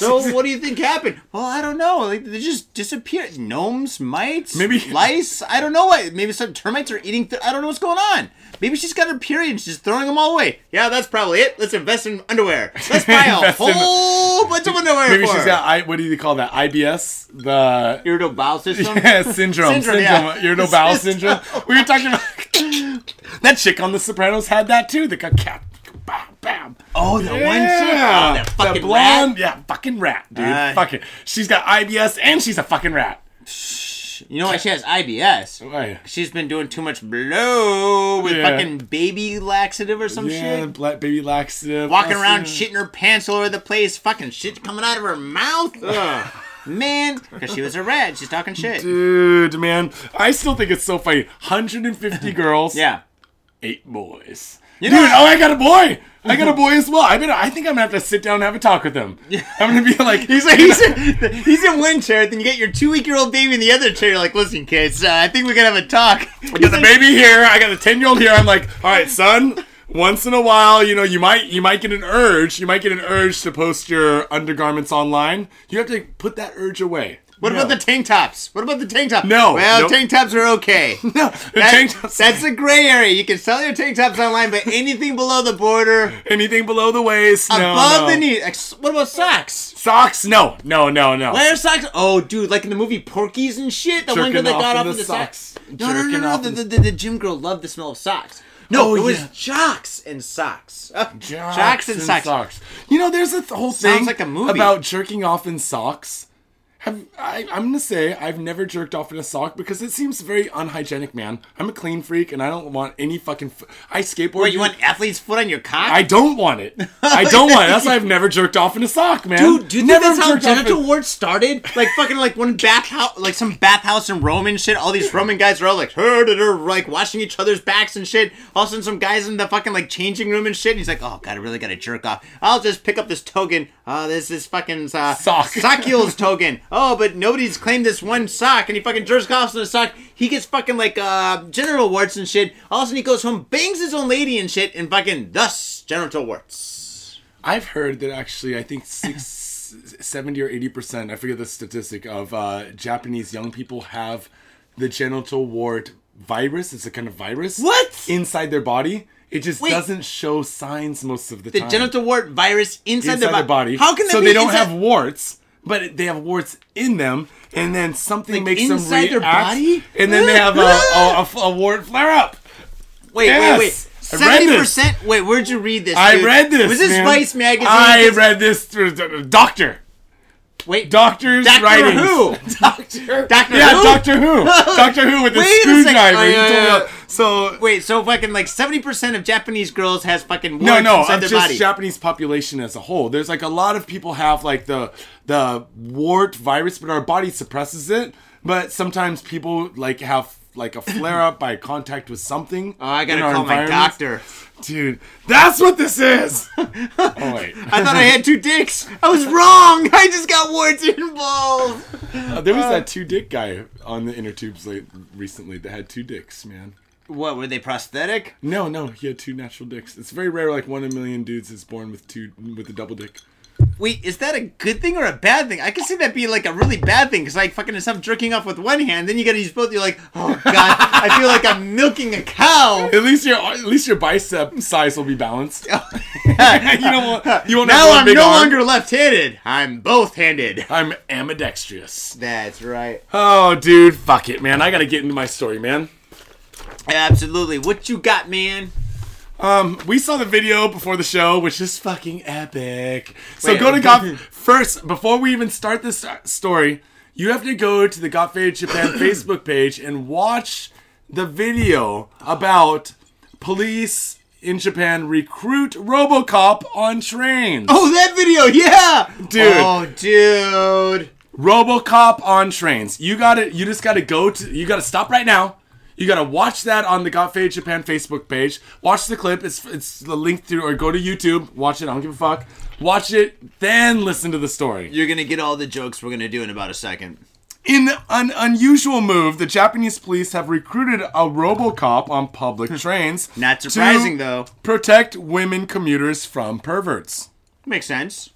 So what do you think happened? Well, I don't know. Like they just disappeared. Gnomes, mites, Maybe- [LAUGHS] lice. I don't know what. Maybe some termites are eating. Th- I don't know what's going on. Maybe she's got her period and she's throwing them all away. Yeah, that's probably it. Let's invest in underwear. Let's buy a [LAUGHS] Invest in- whole bunch of underwear. Maybe she's her. got I. What do you call that? IBS, the irritable bowel system. yeah, syndrome, syndrome, Syndrome, yeah. irritable bowel syndrome. We were talking about that chick on The Sopranos had that too. The got cat. Bam. Oh, the one chick. Oh, Yeah, that fucking the blonde, rat. yeah, fucking rat, dude. Uh, Fuck it. She's got IBS and she's a fucking rat. You know why she has IBS? Why? She's been doing too much blow with Yeah. fucking baby laxative or some Yeah, shit. black baby laxative. Walking around shitting her pants all over the place, fucking shit coming out of her mouth. [LAUGHS] Man, because she was a rat. She's talking shit. Dude, man, I still think it's so funny. 150 [LAUGHS] girls, Yeah. eight boys. You Dude, oh, I got a boy. I got a boy as well. I mean, I think I'm gonna have to sit down and have a talk with him. I'm gonna be like, He's like, he's in, he's in one chair, then you get your two week year old baby in the other chair. You're like, listen, kids, uh, I think we are gonna have a talk. I got the [LAUGHS] baby here. I got the ten year old here. I'm like, all right, son. Once in a while, you know, you might you might get an urge. You might get an urge to post your undergarments online. You have to put that urge away. What No. about the tank tops? What about the tank tops? No, Well, nope. tank tops are okay. [LAUGHS] no? The That- tank tops- That's a gray area. You can sell your tank tops online, but anything below the border, anything below the waist. above no. the knee. What about socks? Socks? No, no, no, no. Wear socks. Oh, dude, like in the movie Porky's and shit. The one girl that got off the in the socks. socks. No, no, no, no. The, the, the, the gym girl loved the smell of socks. No, Oh, it was yeah. jocks and socks. Uh, Jocks jocks and socks. You know, there's a th- whole Sounds thing like a movie. about jerking off in socks. Have I, I'm gonna say I've never jerked off in a sock because it seems very unhygienic, man. I'm a clean freak and I don't want any fucking. I skateboard. Wait, you want athlete's foot on your cock? I don't want it. I don't want it. That's why I've never jerked off in a sock, man. Dude, do you think that's how off in- genital warts started? Like fucking like one bathhouse, like some bathhouse in Rome and shit. All these Roman guys are all like, like washing each other's backs and shit. All of a sudden, some guys in the fucking like changing room and shit. And he's like, oh god, I really gotta jerk off. I'll just pick up this token. Oh, this is fucking uh, Sock. [LAUGHS] Sakyul's token. Oh, but nobody's claimed this one sock, and he fucking jerks off in the sock. He gets fucking like uh genital warts and shit. All of a sudden, he goes home, bangs his own lady and shit, and fucking thus genital warts. I've heard that actually, I think six, 70 or 80%, I forget the statistic, of uh, Japanese young people have the genital wart virus. It's a kind of virus. What? Inside their body. It just Wait. doesn't show signs most of the, The time. The genital wart virus inside, inside the their body. How can that so they don't inside- have warts, but they have warts in them, and then something Like makes them inside their react, body? and then they have a, a, a, a [LAUGHS] wart flare up. Wait, Yes! wait, wait. Seventy percent. Wait, where'd you read this? I read this. Was this man. Vice magazine? I read this through the doctor. Wait, Doctor's Doctor writings. Who? [LAUGHS] Doctor. Doctor yeah, Who? Doctor Who. [LAUGHS] Doctor Who with the Wait screwdriver. Oh, yeah, yeah. So Wait, so fucking like seventy percent of Japanese girls has fucking no, no, inside just body. Japanese population as a whole. There's like a lot of people have like the the wart virus, but our body suppresses it. But sometimes people like have like a flare up by contact with something. oh, I gotta call my doctor. dude. That's what this is. [LAUGHS] oh wait, [LAUGHS] I thought I had two dicks. I was wrong. I just got warts involved. Uh, there was that two dick guy on the inner tubes late recently that had two dicks, man. What were they prosthetic? No, no, he had two natural dicks. It's very rare. Like one in a million dudes is born with two with a double dick. Wait, is that a good thing or a bad thing? I can see that being like a really bad thing because like fucking instead of jerking off with one hand, then you gotta use both. You're like, oh god, I feel like I'm milking a cow. [LAUGHS] At least your at least your bicep size will be balanced. [LAUGHS] [LAUGHS] you don't want you won't now I'm no arm. longer left-handed. I'm both-handed. I'm ambidextrous. That's right. Oh, dude, fuck it, man. I gotta get into my story, man. Absolutely. What you got, man? Um, we saw the video before the show, which is fucking epic. So Wait, go to. Got first before we even start this uh, story. You have to go to the Got Faded Japan [COUGHS] Facebook page and watch the video about police in Japan recruit RoboCop on trains. Oh, that video, yeah, Dude. Oh, dude. RoboCop on trains. You got to You just got to go to. You got to stop right now. You got to watch that on the Got Faded Japan Facebook page. Watch the clip. It's it's the link to or go to YouTube. Watch it. I don't give a fuck. Watch it, then listen to the story. You're gonna get all the jokes we're gonna do in about a second. In an unusual move, the Japanese police have recruited a RoboCop on public hmm. trains. Not surprising, though. Protect women commuters from perverts. Makes sense.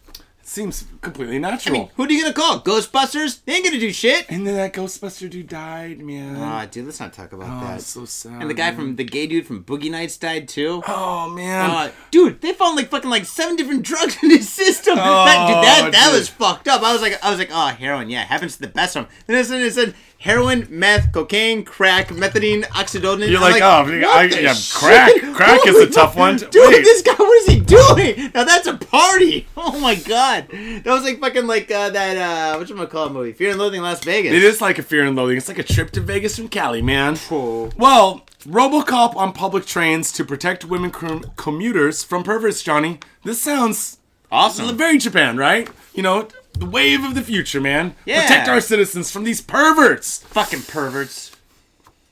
Seems completely natural. I mean, who are you gonna call? Ghostbusters? They ain't gonna do shit. and then that Ghostbuster dude died, man. Ah, dude, let's not talk about oh, that. so sad. And the guy man. from the gay dude from Boogie Nights died too. Oh man. Uh, dude, they found like fucking like seven different [LAUGHS] drugs in his system. that, dude, that, that dude. was fucked up. I was like, I was like, oh, heroin, yeah, happens to the best of them. Then it said, it said heroin, meth, cocaine, crack, methadone, oxycodone. You're I'm like, oh, what I- yeah, crack- [LAUGHS] crack is a tough one Dude, wait. this guy, what is he doing? Now that's a party. [LAUGHS] Oh my god, that was like fucking like uh, that uh, what you call movie, Fear and Loathing in Las Vegas. It is like a fear and loathing. It's like a trip to Vegas from Cali, man. Cool. Well, RoboCop on public trains to protect women com- commuters from perverts, Johnny. This sounds Awesome. very Japan, right? You know, the wave of the future, man. Yeah. Protect our citizens from these perverts. Fucking perverts.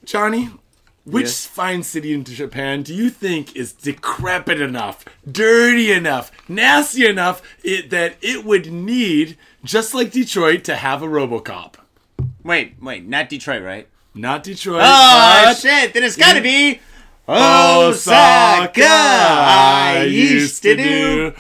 Johnny, which Yes. fine city in Japan do you think is decrepit enough, dirty enough, nasty enough it, that it would need, just like Detroit, to have a RoboCop? Wait, wait, not Detroit, right? Not Detroit. Oh shit! Then it's gotta be Osaka. I used to do.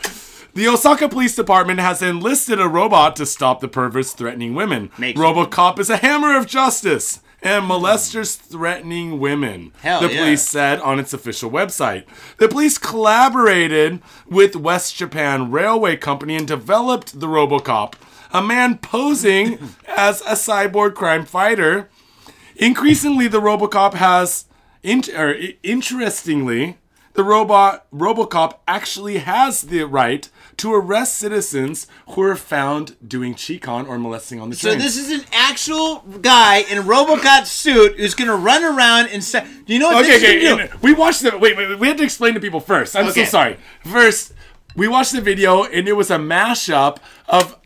The Osaka Police Department has enlisted a robot to stop the perverts threatening women. Makes- RoboCop is a hammer of justice and molesters threatening women. Hell the yeah. police said on its official website. The police collaborated with West Japan Railway Company and developed the RoboCop, a man posing [LAUGHS] as a cyborg crime fighter. Increasingly, the RoboCop has, in, er, or, interestingly, the robot RoboCop actually has the right to arrest citizens who are found doing chikan or molesting on the train. So this is an actual guy in a RoboCop suit who's gonna run around and say, "Do you know what okay, this is okay. gonna do?" We watched the wait, wait, wait. We had to explain to people first. I'm Okay. so sorry. First, we watched the video and it was a mashup of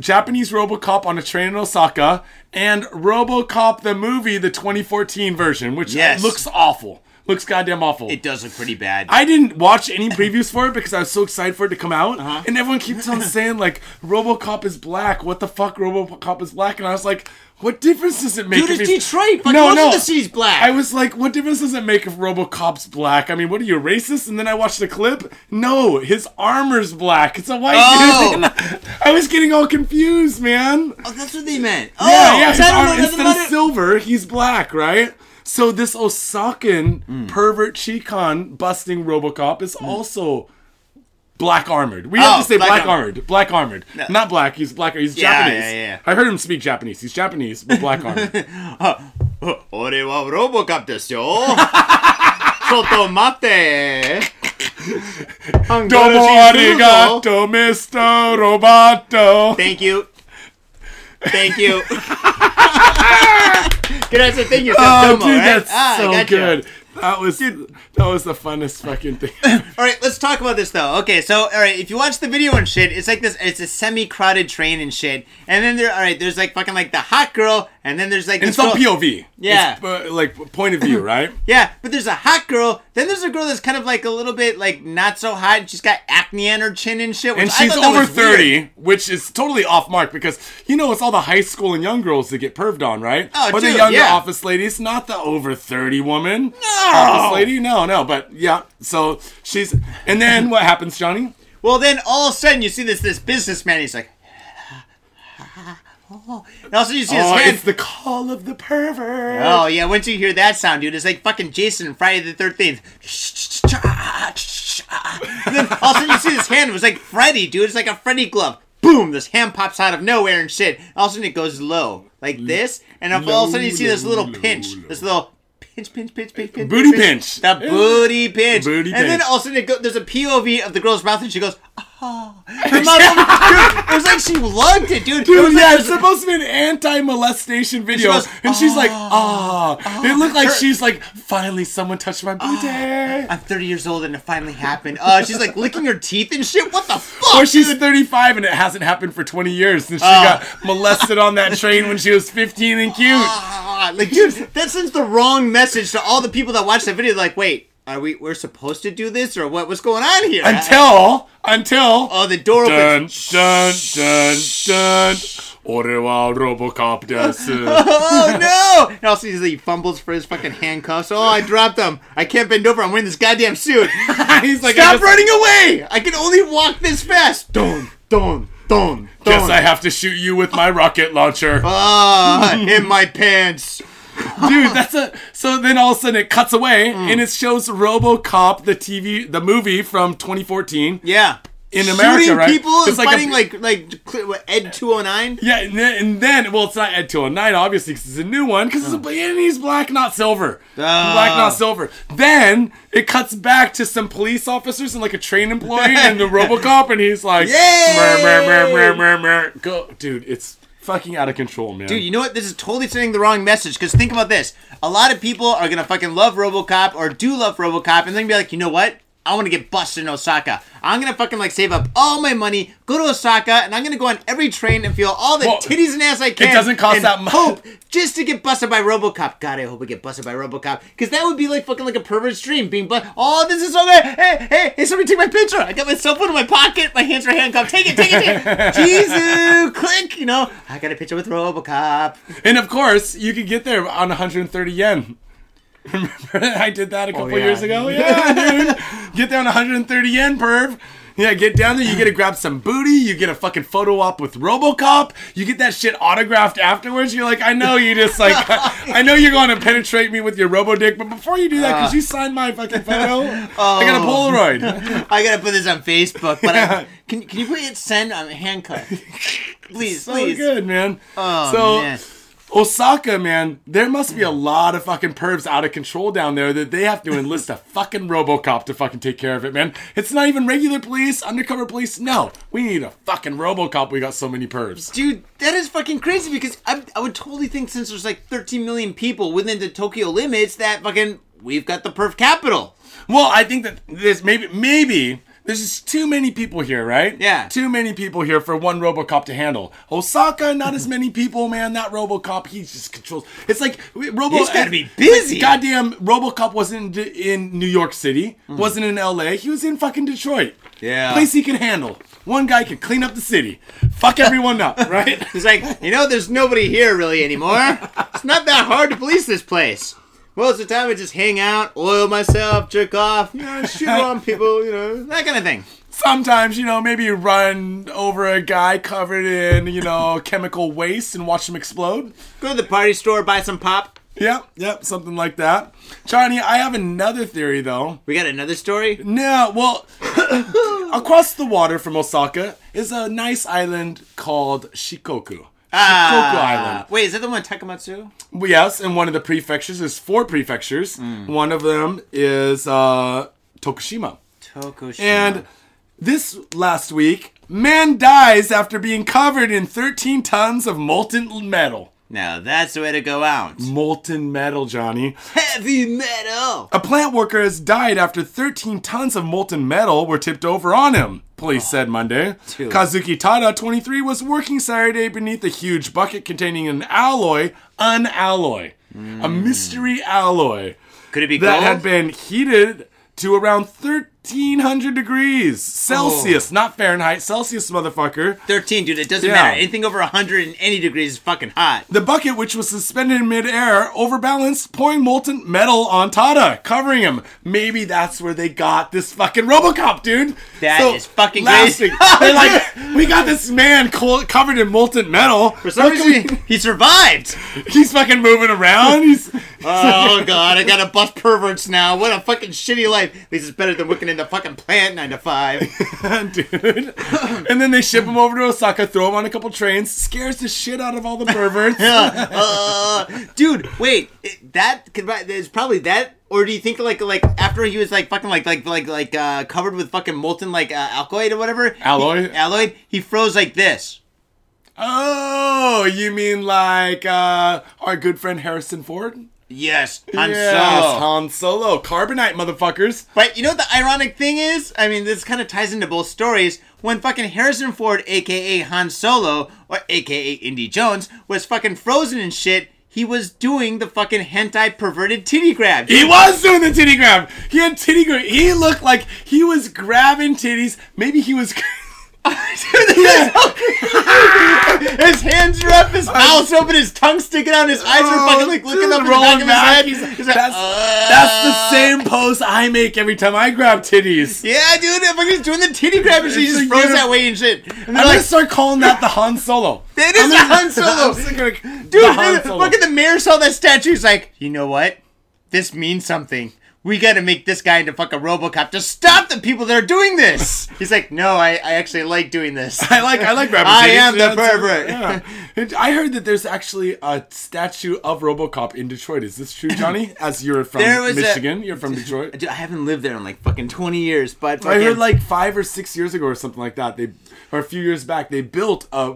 Japanese RoboCop on a train in Osaka and RoboCop the movie, the 2014 version, which Yes. looks awful. Looks goddamn awful. It does look pretty bad. I didn't watch any previews for it because I was so excited for it to come out, Uh-huh. and everyone keeps on [LAUGHS] saying like RoboCop is black. What the fuck, RoboCop is black? And I was like, what difference does it make? Dude, if it's he's- Detroit, but no, most no. of the city's black. I was like, what difference does it make if RoboCop's black? I mean, what are you racist? And then I watched the clip. No, his armor's black. It's a white Oh. dude. [LAUGHS] I was getting all confused, man. oh, that's what they meant. Yeah, oh, yeah. so his I don't armor- know instead of silver, he's black, right? So this Osakan mm. pervert Chikan busting Robocop is mm. also black armored. We oh, have to oh, say black, black armored. armored. Black armored. No. Not black. He's black. He's yeah, Japanese. Yeah, yeah. I heard him speak Japanese. He's Japanese, but black [LAUGHS] armored. Ore wa Robocop desyo. [LAUGHS] Soto mate. [LAUGHS] Domo arigato, Mr. Roboto. Thank you. Thank you. Can I say thank you? Oh, Domo, dude, right? that's Ah, so good. That was that was the funnest fucking thing. [LAUGHS] All right, let's talk about this though. Okay, so all right, if you watch the video and shit, it's like this. It's a semi-crowded train and shit, and then there, all right, there's like fucking like the hot girl, and then there's like And this it's all POV. Yeah. It's, uh, like point of view, [LAUGHS] right? Yeah, but there's a hot girl. Then there's a girl that's kind of like a little bit like not so hot. and She's got acne on her chin and shit. Which and she's over 30, weird. which is totally off mark because you know it's all the high school and young girls that get perved on, right? Oh, or the dude, younger yeah. office ladies, not the over 30 woman. Office lady, no, no, but yeah. So she's and then what happens, Johnny? Well, then all of a sudden you see this this businessman. He's like, oh. [LAUGHS] and also you see his Oh, hand. it's the call of the pervert. Oh yeah, once you hear that sound, dude, it's like fucking Jason in Friday the Thirteenth. Then all of a sudden you see this hand. It was like Freddy, dude. It's like a Freddy glove. Boom! This hand pops out of nowhere and shit. All of a sudden it goes low, like this, and all of a sudden you see this little pinch, this little pinch, pinch, pinch, pinch, pinch, Booty pinch. That booty pinch. Booty and then all of a sudden it go, there's a POV of the girl's mouth, and she goes, "Ah." Her dude, it was like she loved it, dude. it Dude, was like- yeah, it it's was- supposed to be an anti-molestation video, goes, and she's like, "Ah." It looked like Her- she's like, "Finally, someone touched my booty." I'm 30 years old and it finally happened. Uh, she's like licking her teeth and shit. What the fuck? Or she's dude? 35 and it hasn't happened for 20 years since she Oh. got molested on that train when she was 15 and cute. Ah, like, dude, that sends the wrong message to all the people that watch that video. Like, wait, are we we're supposed to do this or what? What's going on here? Until until oh the door dun, opens. Dun dun dun. Orewa Robocop does. [LAUGHS] oh no! And also he fumbles for his fucking handcuffs. Oh, I dropped them. I can't bend over. I'm wearing this goddamn suit. [LAUGHS] He's like, stop just... running away! I can only walk this fast. Dun dun dun. Guess I have to shoot you with my rocket launcher. Ah, oh, [LAUGHS] in my pants. [LAUGHS] Dude, that's a. So then all of a sudden it cuts away Mm. and it shows Robocop, the TV, the movie from 2014. Yeah. In America, Shooting right? people It's and like a- fighting like like Ed 209. Yeah, and then, and then well, it's not Ed 209, obviously, because it's a new one, because it's a, and he's black, not silver. Ah. Black, not silver. Then it cuts back to some police officers and like a train employee [LAUGHS] and the Robocop, and he's like, Yay! "Mer, mer, mer, mer, mer, mer." Go, dude, it's fucking out of control, man. Dude, you know what? This is totally sending the wrong message. Because think about this: a lot of people are gonna fucking love RoboCop or do love RoboCop, and then be like, you know what? I want to get busted in Osaka. I'm gonna fucking like save up all my money, go to Osaka, and I'm gonna go on every train and feel all the Well, titties and ass I can. It doesn't cost that much. Hope just to get busted by RoboCop. God, I hope I get busted by RoboCop because that would be like fucking like a pervert's dream. Being but oh, this is so good. Hey, hey, hey! Somebody take my picture. I got my cell phone in my pocket. My hands are handcuffed. Take it, take it, take it. [LAUGHS] Jesus, click. You know, I got a picture with RoboCop. And of course, you could get there on 130 yen. Remember I did that a oh, couple Oh, yeah. years ago? Yeah, dude. [LAUGHS] Get down 130 yen, perv. Yeah, get down there. You get to grab some booty. You get a fucking photo op with RoboCop. You get that shit autographed afterwards. You're like, I know you just like, [LAUGHS] I know you're going to penetrate me with your Robo Dick, but before you do that, because uh. you signed my fucking photo, I got a Oh. Polaroid. [LAUGHS] I gotta put this on Facebook, but I, can can you put it send on handcuff? Please, so please. good, man. Oh so man. Osaka, man, there must be a lot of fucking pervs out of control down there that they have to enlist a [LAUGHS] fucking Robocop to fucking take care of it, man. It's not even regular police, undercover police. No, we need a fucking Robocop. We got so many pervs. Dude, that is fucking crazy because I, I would totally think since there's like 13 million people within the Tokyo limits that fucking we've got the perf capital. Well, I think that this maybe maybe there's just too many people here, right? Yeah. Too many people here for one RoboCop to handle. Osaka, not as many people, man. That RoboCop, he just controls. It's like Robo. He's gotta uh, be busy. Goddamn, RoboCop wasn't in, in New York City, wasn't in L.A. He was in fucking Detroit. Yeah. Place he can handle. One guy can clean up the city, fuck everyone up, [LAUGHS] right? He's like, you know, there's nobody here really anymore. It's not that hard to police this place. Most of the time, I just hang out, oil myself, jerk off, you know, shoot on people, you know, that kind of thing. Sometimes, you know, maybe you run over a guy covered in, you know, [LAUGHS] chemical waste and watch him explode. Go to the party store, buy some pop. Yep, yep, something like that. Johnny, I have another theory though. We got another story. No, well, [COUGHS] across the water from Osaka is a nice island called Shikoku. Shikoku Island. Wait, is that the one Takamatsu? Well, Yes, and one of the prefectures is four prefectures. One of them is uh, Tokushima. Tokushima. And this last week, man dies after being covered in 13 tons of molten metal. Now that's the way to go out. Molten metal, Johnny. Heavy metal. A plant worker has died after 13 tons of molten metal were tipped over on him, police said Monday. Dude. Kazuki Tada, 23, was working Saturday beneath a huge bucket containing an alloy, an alloy, a hmm. mystery alloy Could it be that gold? had been heated to around thir- 1300 degrees Celsius, oh. not Fahrenheit, Celsius, motherfucker. 13, dude. It doesn't Yeah. matter. Anything over 180 degrees is fucking hot. The bucket, which was suspended in midair, overbalanced, pouring molten metal on Tada, covering him. Maybe that's where they got this fucking Robocop, dude. That is fucking lasting. crazy. They're [LAUGHS] like, we got this man co- covered in molten metal. For some reason, he survived. [LAUGHS] he's fucking moving around. He's [LAUGHS] Oh god, I gotta bust perverts now. What a fucking shitty life. At least it's better than working in the fucking plant nine to five. [LAUGHS] dude. and then they ship him over to Osaka, throw him on a couple trains, scares the shit out of all the perverts. [LAUGHS] uh, dude, wait, it- that could be there's probably that. Or do you think like like after he was like fucking like like like like uh, covered with fucking molten like uh, alkaloid or whatever Alloy? he, alloy he froze like this. Oh, you mean like uh, our good friend Harrison Ford? Yes, Han yes, Solo. Han Solo. Carbonite, motherfuckers. But you know what the ironic thing is? I mean, this kind of ties into both stories. When fucking Harrison Ford, aka Han Solo, or aka Indy Jones, was fucking frozen and shit, he was doing the fucking hentai perverted titty grab. He was doing the titty grab. He had titty grab. He looked like he was grabbing titties. Maybe he was. [LAUGHS] [LAUGHS] his hands are up, his mouth's open, his tongue sticking out, his eyes are fucking like looking dude, up in the rolling back of his head. He's- He's like, that's, "Uh." that's the same pose I make every time I grab titties. Yeah, dude, if he's doing the titty grab and shit, he just like, froze that way and shit. And I'm they're gonna like, start calling that the Han Solo. [LAUGHS] It is I'm the gonna- Han [LAUGHS] Solo. Just gonna- Dude, the Han Solo. look at the mayor saw that statue. He's like, you know what? This means something. We got to make this guy into fucking RoboCop to stop the people that are doing this. [LAUGHS] He's like, no, I, I actually like doing this. I like I like grabbing [LAUGHS] I am the pervert. yeah. I heard that there's actually a statue of RoboCop in Detroit. Is this true, Johnny? [LAUGHS] As you're from was a- Michigan, you're from Detroit. Dude, I haven't lived there in like fucking 20 years, but I heard like five or six years ago or something like that. They or a few years back they built a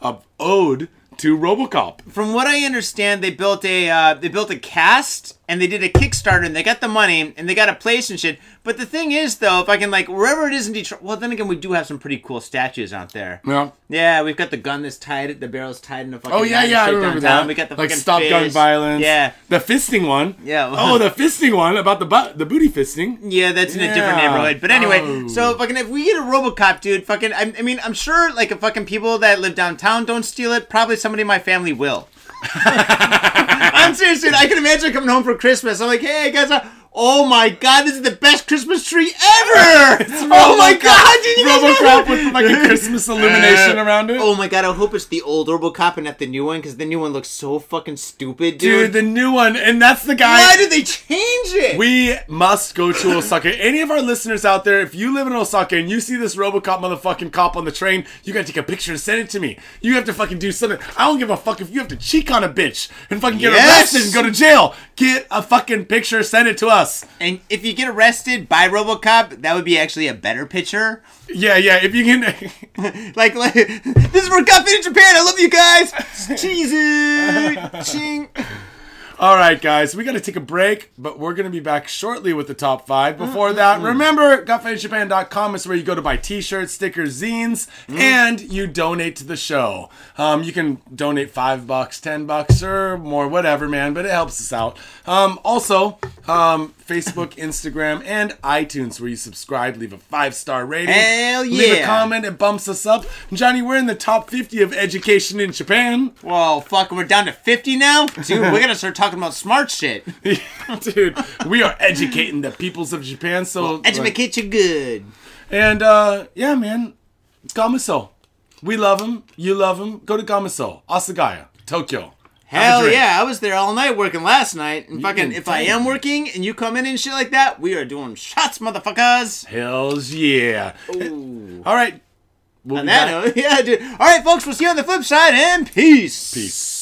a ode to RoboCop. from what I understand, they built a uh, they built a cast and they did a Kickstarter and they got the money and they got a place and shit. But the thing is, though, if I can like wherever it is in Detroit, well, then again, we do have some pretty cool statues out there. Yeah. Yeah, we've got the gun that's tied, the barrel's tied in a fucking. Oh yeah, yeah, I remember downtown. that. We got the like fucking stop gun violence. Yeah, the fisting one. Yeah. oh, the [LAUGHS] fisting one about the butt, the booty fisting. yeah, that's in a different neighborhood. But anyway, Oh. so fucking if we get a RoboCop, dude, fucking, I, I mean, I'm sure like if fucking people that live downtown don't steal it, probably somebody in my family will. [LAUGHS] I'm serious, dude. I can imagine coming home for Christmas. I'm like, hey, guys, uh, oh my god, this is the best Christmas tree ever! [LAUGHS] oh my god, did you guys RoboCop with like a [LAUGHS] Christmas illumination uh, around it. Oh my god, I hope it's the old RoboCop and not the new one, because the new one looks so fucking stupid, Dude, dude. the new one, and that's the guy. Why did they change it? We must go to Osaka. Any of our listeners out there, if you live in Osaka and you see this Robocop motherfucking cop on the train, you gotta take a picture and send it to me. You have to fucking do something. I don't give a fuck if you have to cheek on a bitch and fucking get Yes! arrested and go to jail. Get a fucking picture, send it to us. And if you get arrested by RoboCop, that would be actually a better picture. Yeah, yeah. If you can, [LAUGHS] [LAUGHS] like, like this is for Got Faded Japan. I love you guys. [LAUGHS] Cheesy. Ching. All right, guys, we got to take a break, but we're going to be back shortly with the top five. Before that, remember, gotfadedjapan.com is where you go to buy t-shirts, stickers, zines, and you donate to the show. Um, you can donate five bucks, ten bucks, or more, whatever, man, but it helps us out. Um, also, um, Facebook, [LAUGHS] Instagram, and iTunes, where you subscribe, leave a five-star rating. Hell Leave a comment, it bumps us up. Johnny, we're in the top 50 of education in Japan. Well, fuck, we're down to 50 now? Dude, we're gonna start talking about smart shit. [LAUGHS] Dude, we are educating the peoples of Japan. So, Educate you good. and uh, yeah, man, Gamuso, we love him. You love him. Go to Gamuso, Asagaya, Tokyo. Hell yeah, I was there all night working last night. And fucking, if I am working and you come in and shit like that, we are doing shots, motherfuckers. Hells yeah. All right. We'll On that back. note, [LAUGHS] yeah, dude. All right, folks, we'll see you on the flip side, and peace. Peace.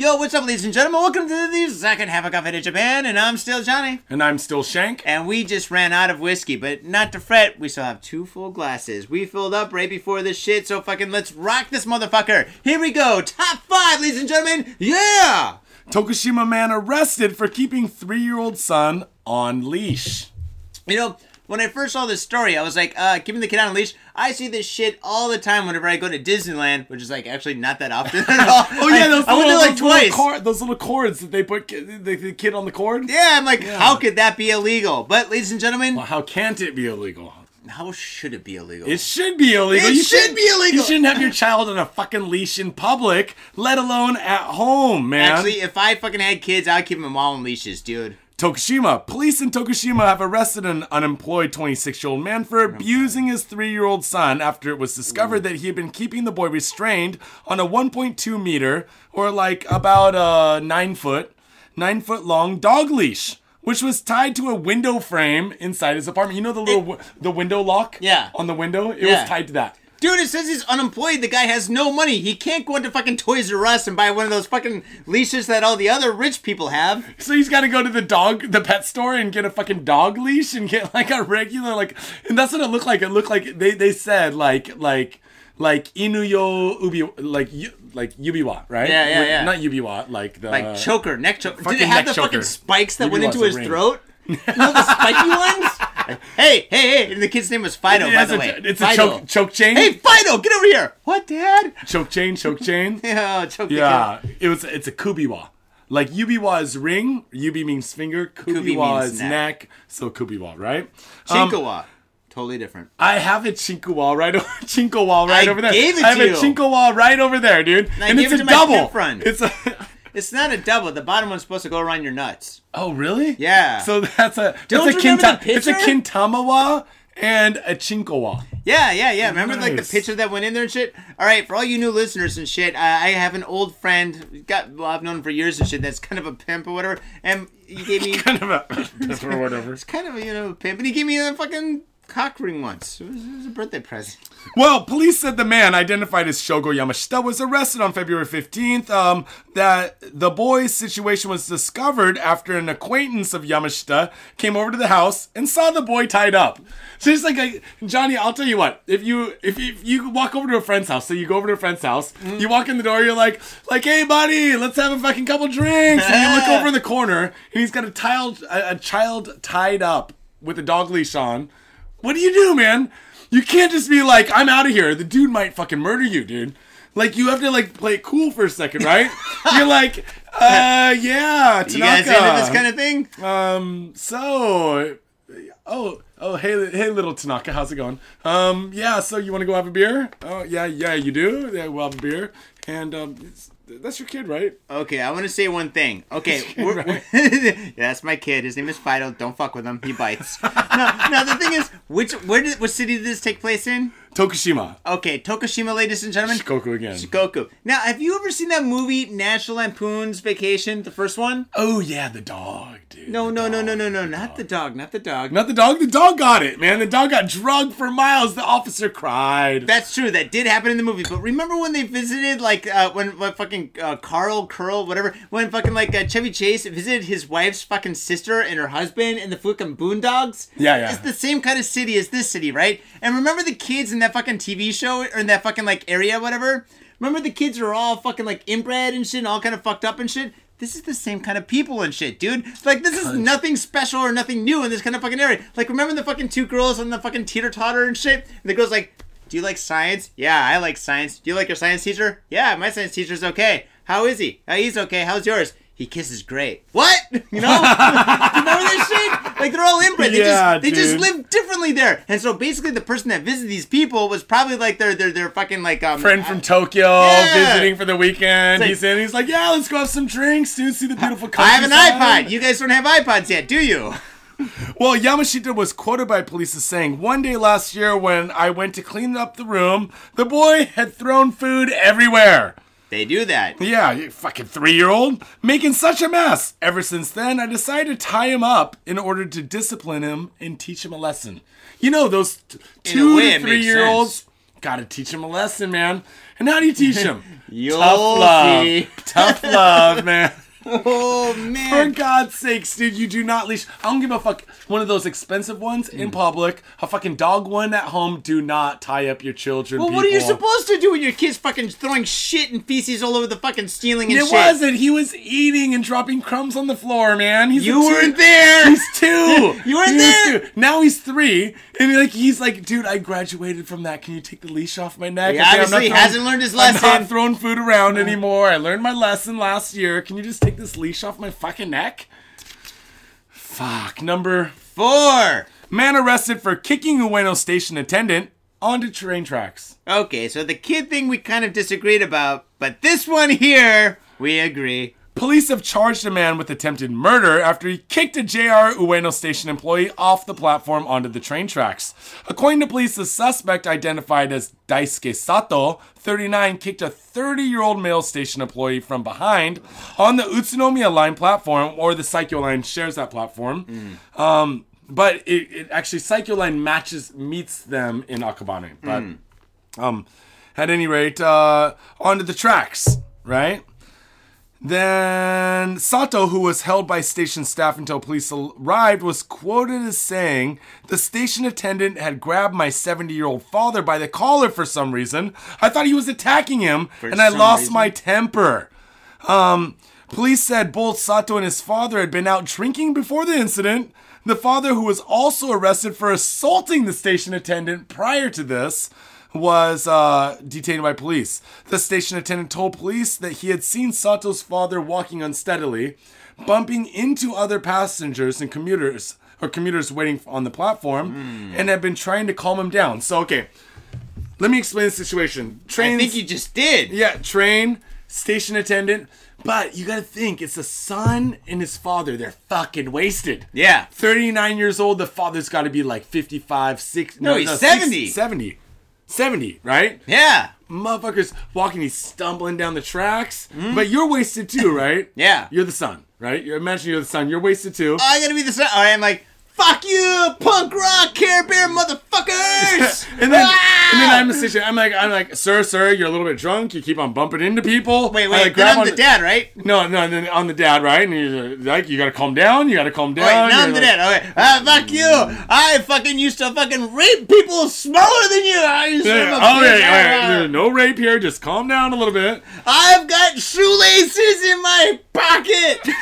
Yo, what's up, ladies and gentlemen? Welcome to the second half of Got Faded Japan, and I'm still Johnny. And I'm still Shank. And we just ran out of whiskey, but not to fret, we still have two full glasses. We filled up right before this shit, so fucking let's rock this motherfucker. Here we go, top five, ladies and gentlemen. Yeah! Tokushima man arrested for keeping three-year-old son on leash. You know, when I first saw this story, I was like, uh, keeping the kid on a leash. I see this shit all the time whenever I go to Disneyland, which is like actually not that often at all. [LAUGHS] Oh yeah, those I, I went little, there like those little twice. cord- those little cords that they put ki- the, the kid on the cord. yeah, I'm like, how could that be illegal? But ladies and gentlemen, Well, how can't it be illegal? how should it be illegal? It should be illegal. It You should shouldn't- be illegal. You shouldn't have your child on a fucking leash in public, let alone at home, man. Actually, if I fucking had kids, I'd keep them all on leashes, dude. Tokushima. Police in Tokushima have arrested an unemployed 26 year old man for abusing his three year old son after it was discovered that he had been keeping the boy restrained on a 1.2 meter, or like about a nine foot, nine foot long dog leash. Which was tied to a window frame inside his apartment. You know the little wi- the window lock, Yeah. on the window. It Yeah. was tied to that. Dude, it says he's unemployed. The guy has no money. He can't go into fucking Toys R Us and buy one of those fucking leashes that all the other rich people have. So he's got to go to the dog, the pet store, and get a fucking dog leash and get like a regular like, and that's what it looked like. It looked like they they said like like like inuyo ubi like like yubiwa right? Yeah, yeah, yeah. Not yubiwa like the Like choker, neck choker. Did it have the fucking spikes that Maybe went into his ring. throat? [LAUGHS] you know the spiky ones? Hey, hey, hey! And the kid's name was Fido, Yeah, by the a, way. it's a choke choke chain. Hey, Fido, get over here! What, Dad? choke chain, choke chain. [LAUGHS] Yeah, choke Yeah, it was. It's a kubiwa. Like yubiwa is ring, yubi means finger, kubiwa means is neck. neck. so kubiwa, right? kid. Um, Totally different. I have a chinkawa right [LAUGHS] over chinkawa right I over there. gave it I have to a you. chinkawa right over there, dude. And gave it's it a double. It's a It's not a double. The bottom one's supposed to go around your nuts. Oh, really? Yeah. So that's a Don't it's a the it's a kintamawa and a chinkawa. Yeah, yeah, yeah. Remember like the Nice. picture that went in there and shit. All right, for all you new listeners and shit, I, I have an old friend. Got well, I've known him for years and shit. That's kind of a pimp or whatever. And he gave me [LAUGHS] Kind of a [COUGHS] or whatever. It's kind of a, you know a pimp, and he gave me a fucking cock ring once. It was, it was a birthday present. Well, police said the man identified as Shogo Yamashita was arrested on February 15th. Um, that the boy's situation was discovered after an acquaintance of Yamashita came over to the house and saw the boy tied up. So it's like, a, Johnny, I'll tell you what. If you if, if you walk over to a friend's house, so you go over to a friend's house, you walk in the door, you're like, like, hey buddy, let's have a fucking couple drinks. And you look [LAUGHS] over in the corner, and he's got a child a, a child tied up with a dog leash on. What do you do, man? You can't just be like, I'm out of here. The dude might fucking murder you, dude. Like you have to like play it cool for a second, right? [LAUGHS] You're like, uh, yeah, Tanaka. You guys into this kind of thing? Um, so, oh, oh, hey, hey, little Tanaka, how's it going? Um, yeah, so you want to go have a beer? Oh, yeah, yeah, you do. Yeah, we'll have a beer, and um, that's your kid, right? Okay, I want to say one thing. Okay, we're, right. we're- [LAUGHS] yeah, that's my kid. His name is Fido. Don't fuck with him. He bites. now, now the thing is, which where did what city did this take place in? Tokushima, Okay, Tokushima, ladies and gentlemen. Shikoku again. Goku. Now, have you ever seen that movie National Lampoon's Vacation, the first one? Oh yeah, the dog, dude. No, no, no, no, no, no, not dog. the dog, not the dog. Not the dog. The dog got it, man. The dog got drugged for miles. The officer cried. That's true. That did happen in the movie. But remember when they visited, like, uh, when, when fucking uh, Carl, Curl, whatever, when fucking, like, uh, Chevy Chase visited his wife's fucking sister and her husband in the fucking Boondogs? Yeah, yeah. It's the same kind of city as this city, right? And remember the kids in that fucking TV show, or in that fucking, like, area, whatever? Remember the kids are all fucking, like, inbred and shit, and all kind of fucked up and shit? This is the same kind of people and shit, dude. Like, this is nothing special or nothing new in this kind of fucking area. Like, remember the fucking two girls on the fucking teeter totter and shit? And the girl's like, do you like science? Yeah, I like science. Do you like your science teacher? Yeah, my science teacher's okay. How is he? Uh, he's okay. How's yours? He kisses great. What? [LAUGHS] You know? Remember this shit? Like they're all inbred. They Yeah, just they just live differently there. And so basically the person that visited these people was probably like their their their fucking like um Friend from Tokyo Yeah. visiting for the weekend. Like- he's in. He's like, yeah, let's go have some drinks, dude. See the beautiful I have an iPod. You guys don't have iPods yet, do you? Well, Yamashita was quoted by police as saying, One day last year when I went to clean up the room, the boy had thrown food everywhere. They do that. Yeah, you fucking three year old, making such a mess. Ever since then, I decided to tie him up in order to discipline him and teach him a lesson. You know, those t- two way, to three year olds gotta teach him a lesson, man. And how do you teach him? [LAUGHS] Tough love. see. Tough love, man. [LAUGHS] Oh man! For. God's sakes, dude, you do not leash. I don't give a fuck. One of those expensive ones Mm. in public, a fucking dog one at home. Do not tie up your children. Well, what are you people. supposed to do when your kid's fucking throwing shit and feces all over the fucking ceiling and It shit? wasn't. He was eating and dropping crumbs on the floor, man. He's a You two- weren't there. He's two. [LAUGHS] You weren't He was there. two. Now he's three, and like he's like, dude, I graduated from that. Can you take the leash off my neck? He Okay, I'm not obviously throwing- hasn't learned his lesson. I'm lesson. not throwing food around anymore. I learned my lesson last year. Can you just take this leash off my fucking neck? Fuck. Number Four. man arrested for kicking a Ueno station attendant onto train tracks. Okay, so the kid thing we kind of disagreed about, but this one here we agree. Police have charged a man with attempted murder after he kicked a JR Ueno station employee off the platform onto the train tracks. According to police, the suspect, identified as Daisuke Sato, 39, kicked a 30 year old male station employee from behind on the Utsunomiya line platform, or the Saikyo line shares that platform. Um, but it, it actually, Saikyo line matches, meets them in Akabane. But um, at any rate, uh, onto the tracks, right? Then Sato, who was held by station staff until police arrived, was quoted as saying, The station attendant had grabbed my 70 year old father by the collar for some reason. I thought he was attacking him, and I lost reason? my temper. Um, police said both Sato and his father had been out drinking before the incident. The father, who was also arrested for assaulting the station attendant prior to this, was uh, detained by police. The station attendant told police that he had seen Sato's father walking unsteadily, bumping into other passengers and commuters or commuters waiting on the platform, and had been trying to calm him down. So, okay, let me explain the situation. Train. I think you just did. yeah, train, station attendant. But you gotta think, it's the son and his father. They're fucking wasted. Yeah. 39 years old. The father's gotta be like 55, 60. No, he's 60, 70. 70. 70, right? Yeah. Motherfucker's walking, he's stumbling down the tracks. But you're wasted too, right? Yeah. You're the son, right? You're, imagine you're the son. You're wasted too. I gotta be the son. I'm like, fuck you, punk rock Care Bear motherfuckers. [LAUGHS] and then, Ah! and then I'm the station. I'm like, I'm like, sir, sir, you're a little bit drunk. You keep on bumping into people. Wait, I, wait. like, then grab I'm on the dad, right? No, no, and then on the dad, right? And you're like, you gotta calm down. You gotta calm down. Wait, now I'm the like- dad. Okay. Ah, fuck you. I fucking used to fucking rape people smaller than you. I used to. Yeah, okay, all right. There's No rape here. Just calm down a little bit. I've got shoelaces in my pocket. [LAUGHS]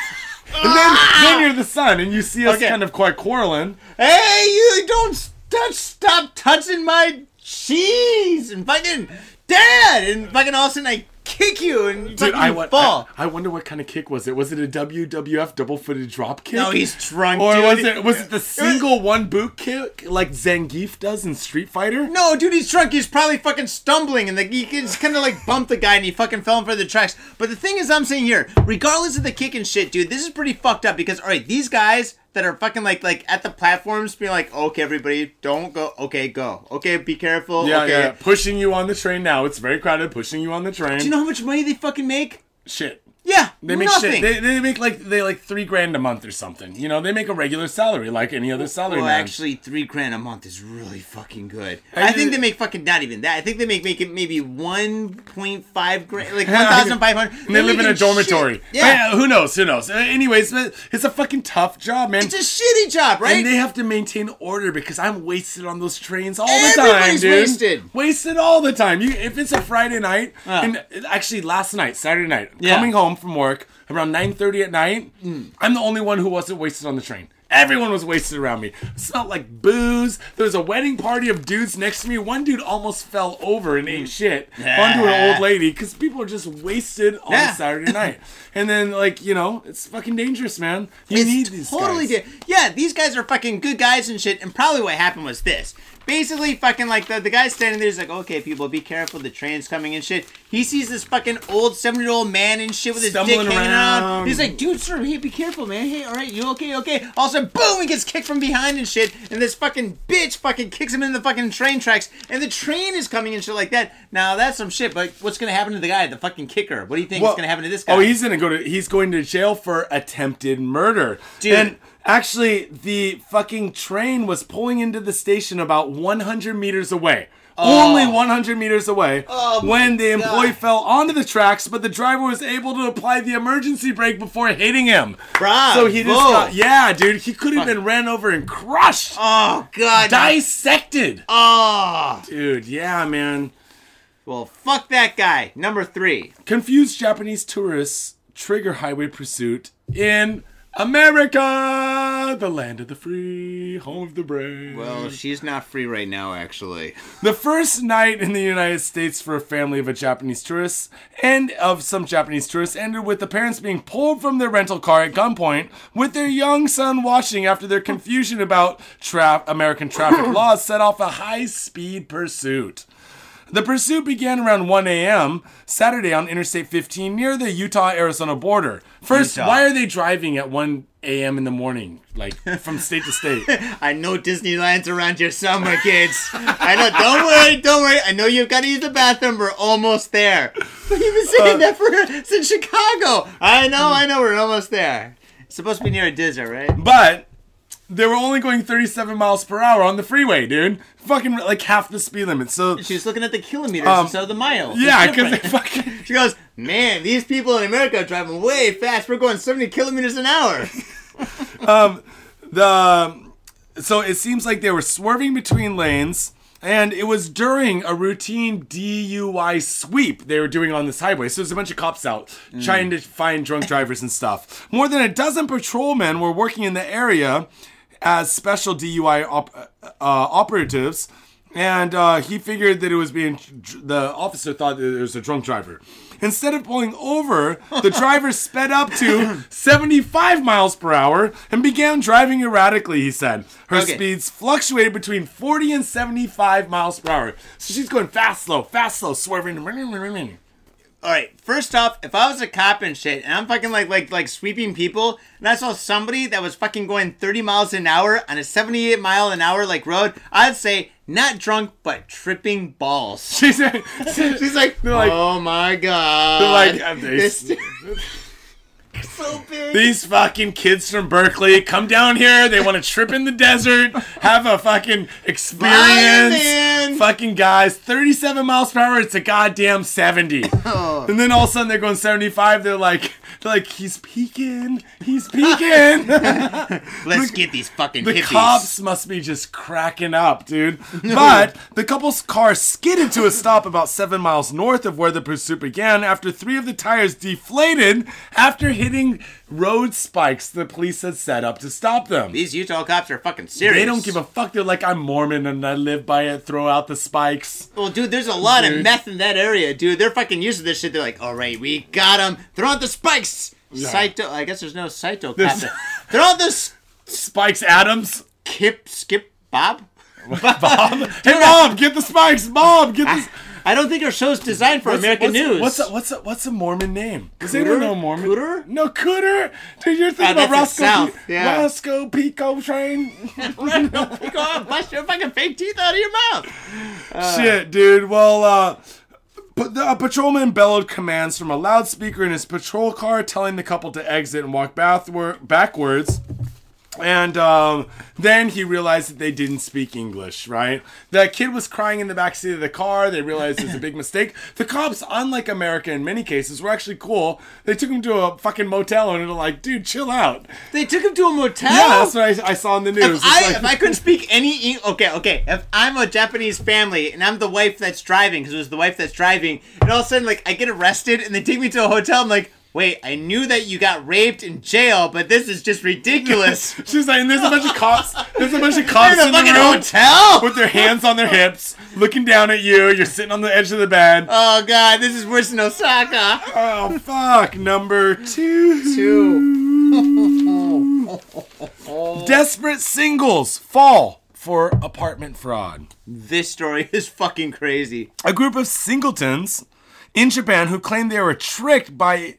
And then, ah! then you're the son, and you see us Okay. kind of quite quarreling. hey, you don't touch, stop touching my cheese and fucking dad, and fucking all of a sudden I kick you and you Dude, fucking I, you fall. I, I wonder what kind of kick was it? Was it a WWF double-footed drop kick? no, he's drunk. Or dude. was it was it the single one boot kick like Zangief does in Street Fighter? No, dude, he's drunk. He's probably fucking stumbling, and like he just kind of like bumped the guy, and he fucking fell in front of the tracks. But the thing is, I'm saying here, regardless of the kick and shit, dude, this is pretty fucked up because all right, these guys that are fucking like like at the platforms being like, okay, everybody, don't go. Okay, go. Okay, be careful. Yeah, okay. yeah. Pushing you on the train now. It's very crowded. Pushing you on the train. Do you know how much money they fucking make? shit. Yeah, They make nothing. shit. They, they make like they like three grand a month or something. You know, they make a regular salary like any other salary well, man. actually, three grand a month is really fucking good. I I think they make fucking not even that. I think they make make it maybe one point five grand, like [LAUGHS] one thousand five hundred. they live in a dormitory. Yeah, But, who knows? Who knows? Uh, anyways, it's a fucking tough job, man. it's a shitty job, right? And they have to maintain order because I'm wasted on those trains all the time, dude. wasted. Wasted all the time. You, if it's a Friday night, Ah. and uh, actually last night, Saturday night, Yeah. coming home from work around 9:30 at night, mm. I'm the only one who wasn't wasted on the train. Everyone was wasted around me. It smelled like booze. There was a wedding party of dudes next to me. One dude almost fell over and ate mm. shit onto an old lady because people are just wasted on Yeah. a Saturday night. [LAUGHS] And then, like, you know, it's fucking dangerous, man. You need these totally guys. di- Yeah, these guys are fucking good guys and shit. And probably what happened was this: basically fucking like the, the guy standing there is like, okay, people, be careful, the train's coming and shit. He sees this fucking old seven year old man and shit with his Stumbling dick hanging out. He's like, dude, sir, hey, be careful, man. Hey, all right, you okay, okay? All of a sudden, boom, he gets kicked from behind and shit, and this fucking bitch fucking kicks him in the fucking train tracks, and the train is coming and shit like that. Now that's some shit, but what's gonna happen to the guy, the fucking kicker? What do you think is gonna happen to this guy? Oh, he's gonna go to he's going to jail for attempted murder. Dude. And actually the fucking train was pulling into the station about 100 meters away. Only 100 meters away Oh when the employee God. fell onto the tracks, but the driver was able to apply the emergency brake before hitting him. So he just got, yeah, dude, he could have been ran over and crushed, Oh god. dissected. Oh. Dude, yeah, man. Well, fuck that guy. Number three. Confused Japanese tourists trigger highway pursuit in America, the land of the free, home of the brave. Well, she's not free right now, actually. the first night in the United States for a family of a Japanese tourists and of some Japanese tourists ended with the parents being pulled from their rental car at gunpoint with their young son watching after their confusion about tra- American traffic [COUGHS] laws set off a high-speed pursuit. The pursuit began around 1 a.m. Saturday on Interstate 15 near the Utah Arizona border. First, Utah. why are they driving at 1 a.m. in the morning, like from state to state? [LAUGHS] I know Disneyland's around your summer, kids. I know. Don't worry, don't worry. I know you've got to use the bathroom. We're almost there. You've been saying uh. that for since Chicago. I know, I know. We're almost there. It's supposed to be near a Dizzer, right? But they were only going 37 miles per hour on the freeway, dude. Fucking like half the speed limit. So She was looking at the kilometers Um, instead of the miles. yeah, because fucking [LAUGHS] She goes, man, these people in America are driving way fast. We're going 70 kilometers an hour. [LAUGHS] the so it seems like they were swerving between lanes and it was during a routine DUI sweep they were doing on this highway. So there's a bunch of cops out trying to find drunk drivers and stuff. More than a dozen patrolmen were working in the area as special DUI op- uh, operatives. And uh, he figured that it was being, the officer thought that it was a drunk driver. Instead of pulling over, the driver [LAUGHS] sped up to 75 miles per hour and began driving erratically, he said. Her Okay. speeds fluctuated between 40 and 75 miles per hour. So she's going fast, slow, fast, slow, swerving. All right. First off, if I was a cop and shit, and I'm fucking like like like sweeping people, and I saw somebody that was fucking going 30 miles an hour on a 78 mile an hour like road, I'd say not drunk but tripping balls. [LAUGHS] She's like, She's like, like- oh my god. they're like, [LAUGHS] this [LAUGHS] [LAUGHS] so [LAUGHS] big. These fucking kids from Berkeley come down here. They want to trip in the desert, have a fucking experience. Fucking guys, 37 miles per hour. It's a goddamn 70. [LAUGHS] Oh. And then all of a sudden they're going 75. They're like, they're like, he's peaking. He's peaking. Let's get these fucking The hippies. cops must be just cracking up, dude. But the couple's car skidded to a stop about seven miles north of where the pursuit began after three of the tires deflated after hitting road spikes the police had set up to stop them. These Utah cops are fucking serious. They don't give a fuck. They're like, I'm Mormon and I live by it. Throw out the spikes. Well, dude, there's a lot Dude. of meth in that area, dude. They're fucking used to this shit. They're like, all right, we got them. Throw out the spikes. Saito, I guess there's no Saito cop. [LAUGHS] Throw out the Spikes Adams. Kip, Skip, Bob. [LAUGHS] Bob. [LAUGHS] hey, Bob, get the spikes. Bob, get the. Ah. I don't think our show's designed for What's- American what's, news. What's a, what's a, what's a Mormon name? Does Cooter? anyone know Mormon? Cooter? No, Cooter. Dude, you're thinking Ah, about the Roscoe, South, P- yeah. Roscoe P. Coltrane. [LAUGHS] Go on, bust your fucking fake teeth out of your mouth. [LAUGHS] Shit, dude. Well, uh, but the, a patrolman bellowed commands from a loudspeaker in his patrol car, telling the couple to exit and walk backward, backwards. And um, then he realized that they didn't speak English, right? The kid was crying in the backseat of the car. They realized it was a big [LAUGHS] mistake. The cops, unlike America in many cases, were actually cool. They took him to a fucking motel and they're like, dude, chill out. They took him to a motel. Yeah, that's what I, I saw in the news. If I, like- if I couldn't speak any Eng- okay okay if I'm a Japanese family and I'm the wife that's driving because it was the wife that's driving and all of a sudden like I get arrested and they take me to a hotel I'm like wait I knew that you got raped in jail but this is just ridiculous [LAUGHS] She's like, and there's a bunch of cops. There's a bunch of [LAUGHS] cops in a in the room. hotel with their hands on their hips, looking down at you. You're sitting on the edge of the bed. oh god this is worse than Osaka Oh fuck! Number two. Two. [LAUGHS] Desperate singles fall for apartment fraud. This story is fucking crazy. A group of singletons in Japan who claimed they were tricked by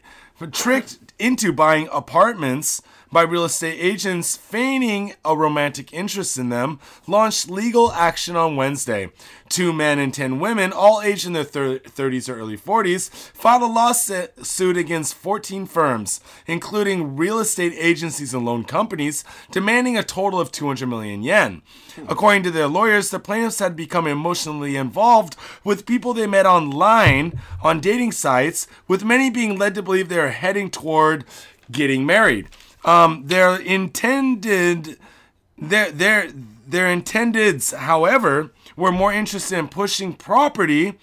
tricked into buying apartments by real estate agents feigning a romantic interest in them launched legal action on Wednesday. Two men and 10 women, all aged in their thir- 30s or early 40s, filed a lawsuit against 14 firms, including real estate agencies and loan companies, demanding a total of 200 million yen. According to their lawyers, the plaintiffs had become emotionally involved with people they met online on dating sites, with many being led to believe they are heading toward getting married. Um, their intended, their their their intendeds, however, were more interested in pushing property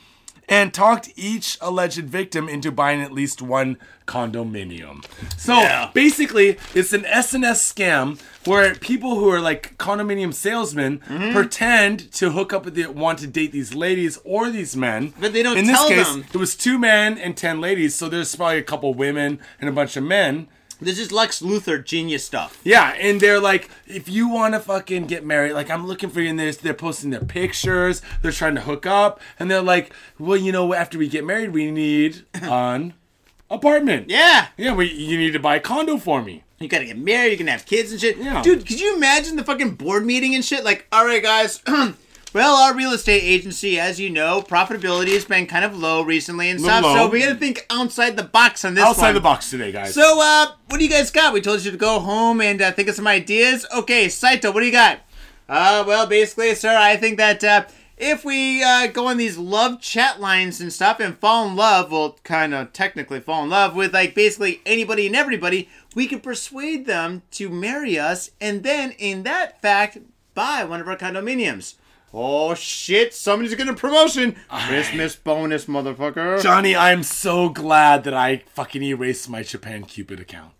and talked each alleged victim into buying at least one condominium. So Yeah. basically, it's an SNS scam where people who are like condominium salesmen Mm-hmm. pretend to hook up with the want to date these ladies or these men. But they don't In this case, them. it was two men and ten ladies, so there's probably a couple women and a bunch of men. This is Lex Luthor genius stuff. Yeah, and they're like, if you want to fucking get married, like I'm looking for you. And they're, they're posting their pictures. They're trying to hook up, and they're like, well, you know, after we get married, we need [COUGHS] an apartment. Yeah. yeah, we you need to buy a condo for me. You gotta get married, you can have kids and shit. Yeah. Dude, could you imagine the fucking board meeting and shit? Like, alright, guys. [CLEARS THROAT] well, our real estate agency, as you know, profitability has been kind of low recently and stuff. low. So we gotta think outside the box on this Outside one. the box today, guys. So, uh, what do you guys got? We told you to go home and uh, think of some ideas. Okay, Saito, what do you got? Uh, well, basically, sir, I think that uh, if we uh, go on these love chat lines and stuff and fall in love, well, kind of technically fall in love with like basically anybody and everybody, we can persuade them to marry us, and then in that fact, buy one of our condominiums. Oh shit! Somebody's getting a promotion. Christmas bonus, motherfucker. Johnny, I'm so glad that I fucking erased my Japan Cupid account.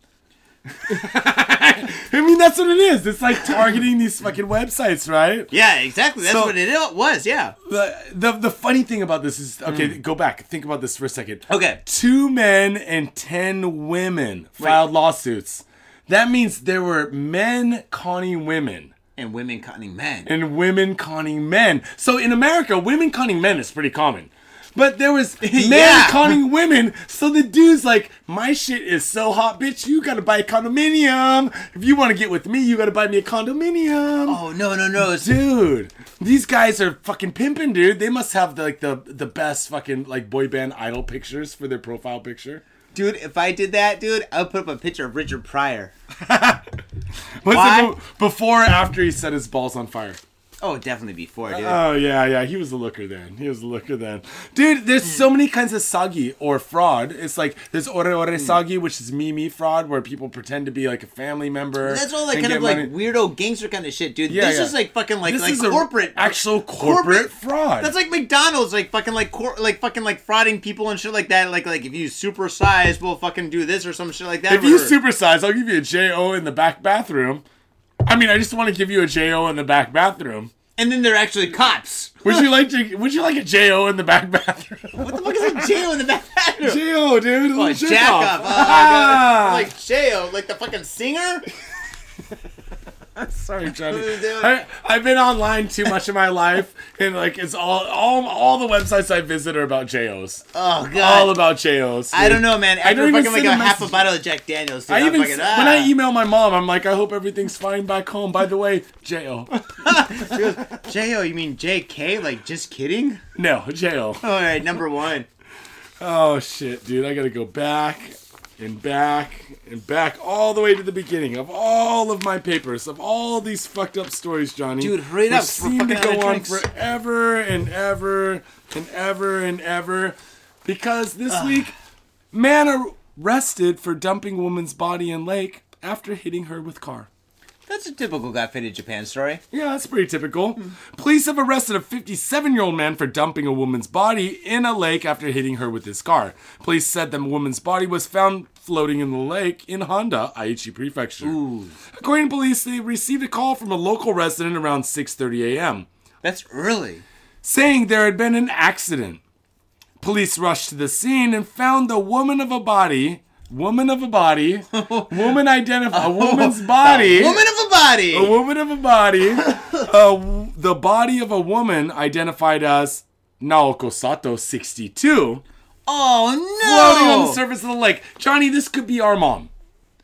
[LAUGHS] I mean, that's what it is. It's like targeting these fucking websites, right? yeah, exactly. That's So- what it was. Yeah. The, the the funny thing about this is okay. Hmm. Go back. Think about this for a second. Okay. Two men and ten women filed lawsuits. That means there were men conning women and women conning men. and women conning men. So in America, women conning men is pretty common. But there was [LAUGHS] men Yeah. conning women. So the dude's like, my shit is so hot, bitch. You gotta buy a condominium. If you want to get with me, you gotta buy me a condominium. oh no no no! Dude, these guys are fucking pimping, dude. They must have the, like the the best fucking like boy band idol pictures for their profile picture. Dude, if I did that, dude, I would put up a picture of Richard Pryor. [LAUGHS] What's Why? before or after he set his balls on fire? Oh, definitely before, dude. Oh yeah, yeah. He was a looker then. He was a looker then. Dude, there's so many kinds of sagi or fraud. It's like there's ore ore hmm. sagi, which is me me fraud, where people pretend to be like a family member. That's all like kind of get like weirdo gangster kind of shit, dude. Yeah, this yeah. is like fucking like This like is corporate actual corporate, fraud. That's like McDonald's, like fucking like cor- like fucking like frauding people and shit like that. Like like if you supersize, we'll fucking do this or some shit like that. If you Or- supersize, I'll give you a JO in the back bathroom. I mean, I just want to give you a JO in the back bathroom. and then they're actually cops. Would you like to? Would you like a JO in the back bathroom? What the fuck is a jail in the back bathroom? JO, dude. jerk jack off. up. Oh, Ah. Like jail, like the fucking singer. [LAUGHS] [LAUGHS] Sorry, [LAUGHS] Johnny. I, I've been online too much of my life, and like it's all all all the websites I visit are about JOs. Oh god. All about JOs. I don't know, man. I After don't even fucking like a half a bottle of Jack Daniels, dude, I I'm even fucking, when I ah. email my mom, I'm like, I hope everything's fine back home. By the way, JO. [LAUGHS] J-O, you mean J-K? Like, just kidding? No, JO. Alright, number one. Oh shit, dude! I gotta go back and back and back all the way to the beginning of all of my papers of all these fucked up stories, Johnny. Dude, hurry up, seem to go on forever and ever and ever and ever because this week, man arrested for dumping woman's body in lake after hitting her with car. That's a typical Got Faded Japan story. Yeah, that's pretty typical. Police have arrested a 57 year old man for dumping a woman's body in a lake after hitting her with his car. Police said the woman's body was found floating in the lake in Honda, Aichi Prefecture. Ooh. According to police, they received a call from a local resident around 6:30 a.m. That's early. saying there had been an accident. Police rushed to the scene and found the woman of a body woman of a body, [LAUGHS] woman identify a [LAUGHS] woman's body, Woman of a body. a woman of a body, [LAUGHS] uh, the body of a woman identified as Naoko Sato, 62, oh no! floating on the surface of the lake. Johnny, this could be our mom.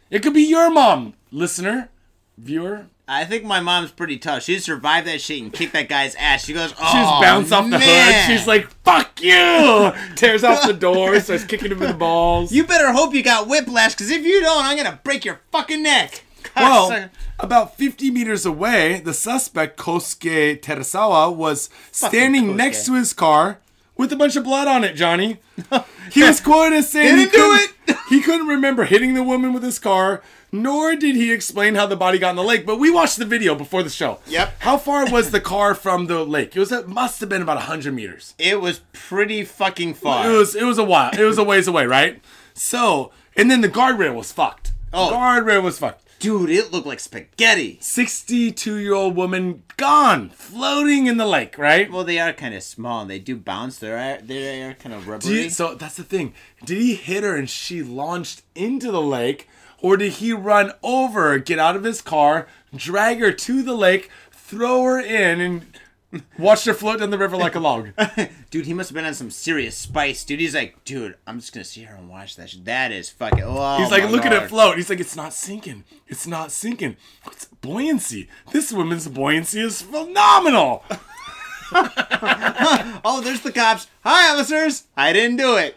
It could be your mom, listener, viewer. I think my mom's pretty tough. She survived that shit and kicked that guy's ass. She goes, oh, She just bounced off the man. hood. She's like, "Fuck you!" [LAUGHS] Tears off the door, starts kicking him in the balls. you better hope you got whiplash, because if you don't, I'm gonna break your fucking neck. Well, about 50 meters away, the suspect, Kosuke Terasawa, was standing Kosuke. next to his car with a bunch of blood on it, Johnny. He was [LAUGHS] quoted as saying Didn't he do couldn't- [LAUGHS] he couldn't remember hitting the woman with his car, nor did he explain how the body got in the lake. But we watched the video before the show. Yep. How far [LAUGHS] was the car from the lake? It was. It must have been about 100 meters. it was pretty fucking far. It was. It was a while. It was a ways away, right? So, and then the guardrail was fucked. Oh. Guardrail was fucked. Dude, it looked like spaghetti. 62 year old woman gone, floating in the lake, right? Well, they are kind of small. and They do bounce. They're uh, they are kind of rubbery. so that's the thing. Did he hit her and she launched into the lake, or did he run over, get out of his car, drag her to the lake, throw her in, and watch her float down the river like a log? [LAUGHS] dude, he must have been on some serious spice. Dude, he's like, dude, I'm just gonna sit here and watch that shit. That is fucking. Oh, He's like, my look at Lord. it float. He's like, it's not sinking. It's not sinking. What's buoyancy? This woman's buoyancy is phenomenal. [LAUGHS] [LAUGHS] Oh, there's the cops. Hi, officers. I didn't do it.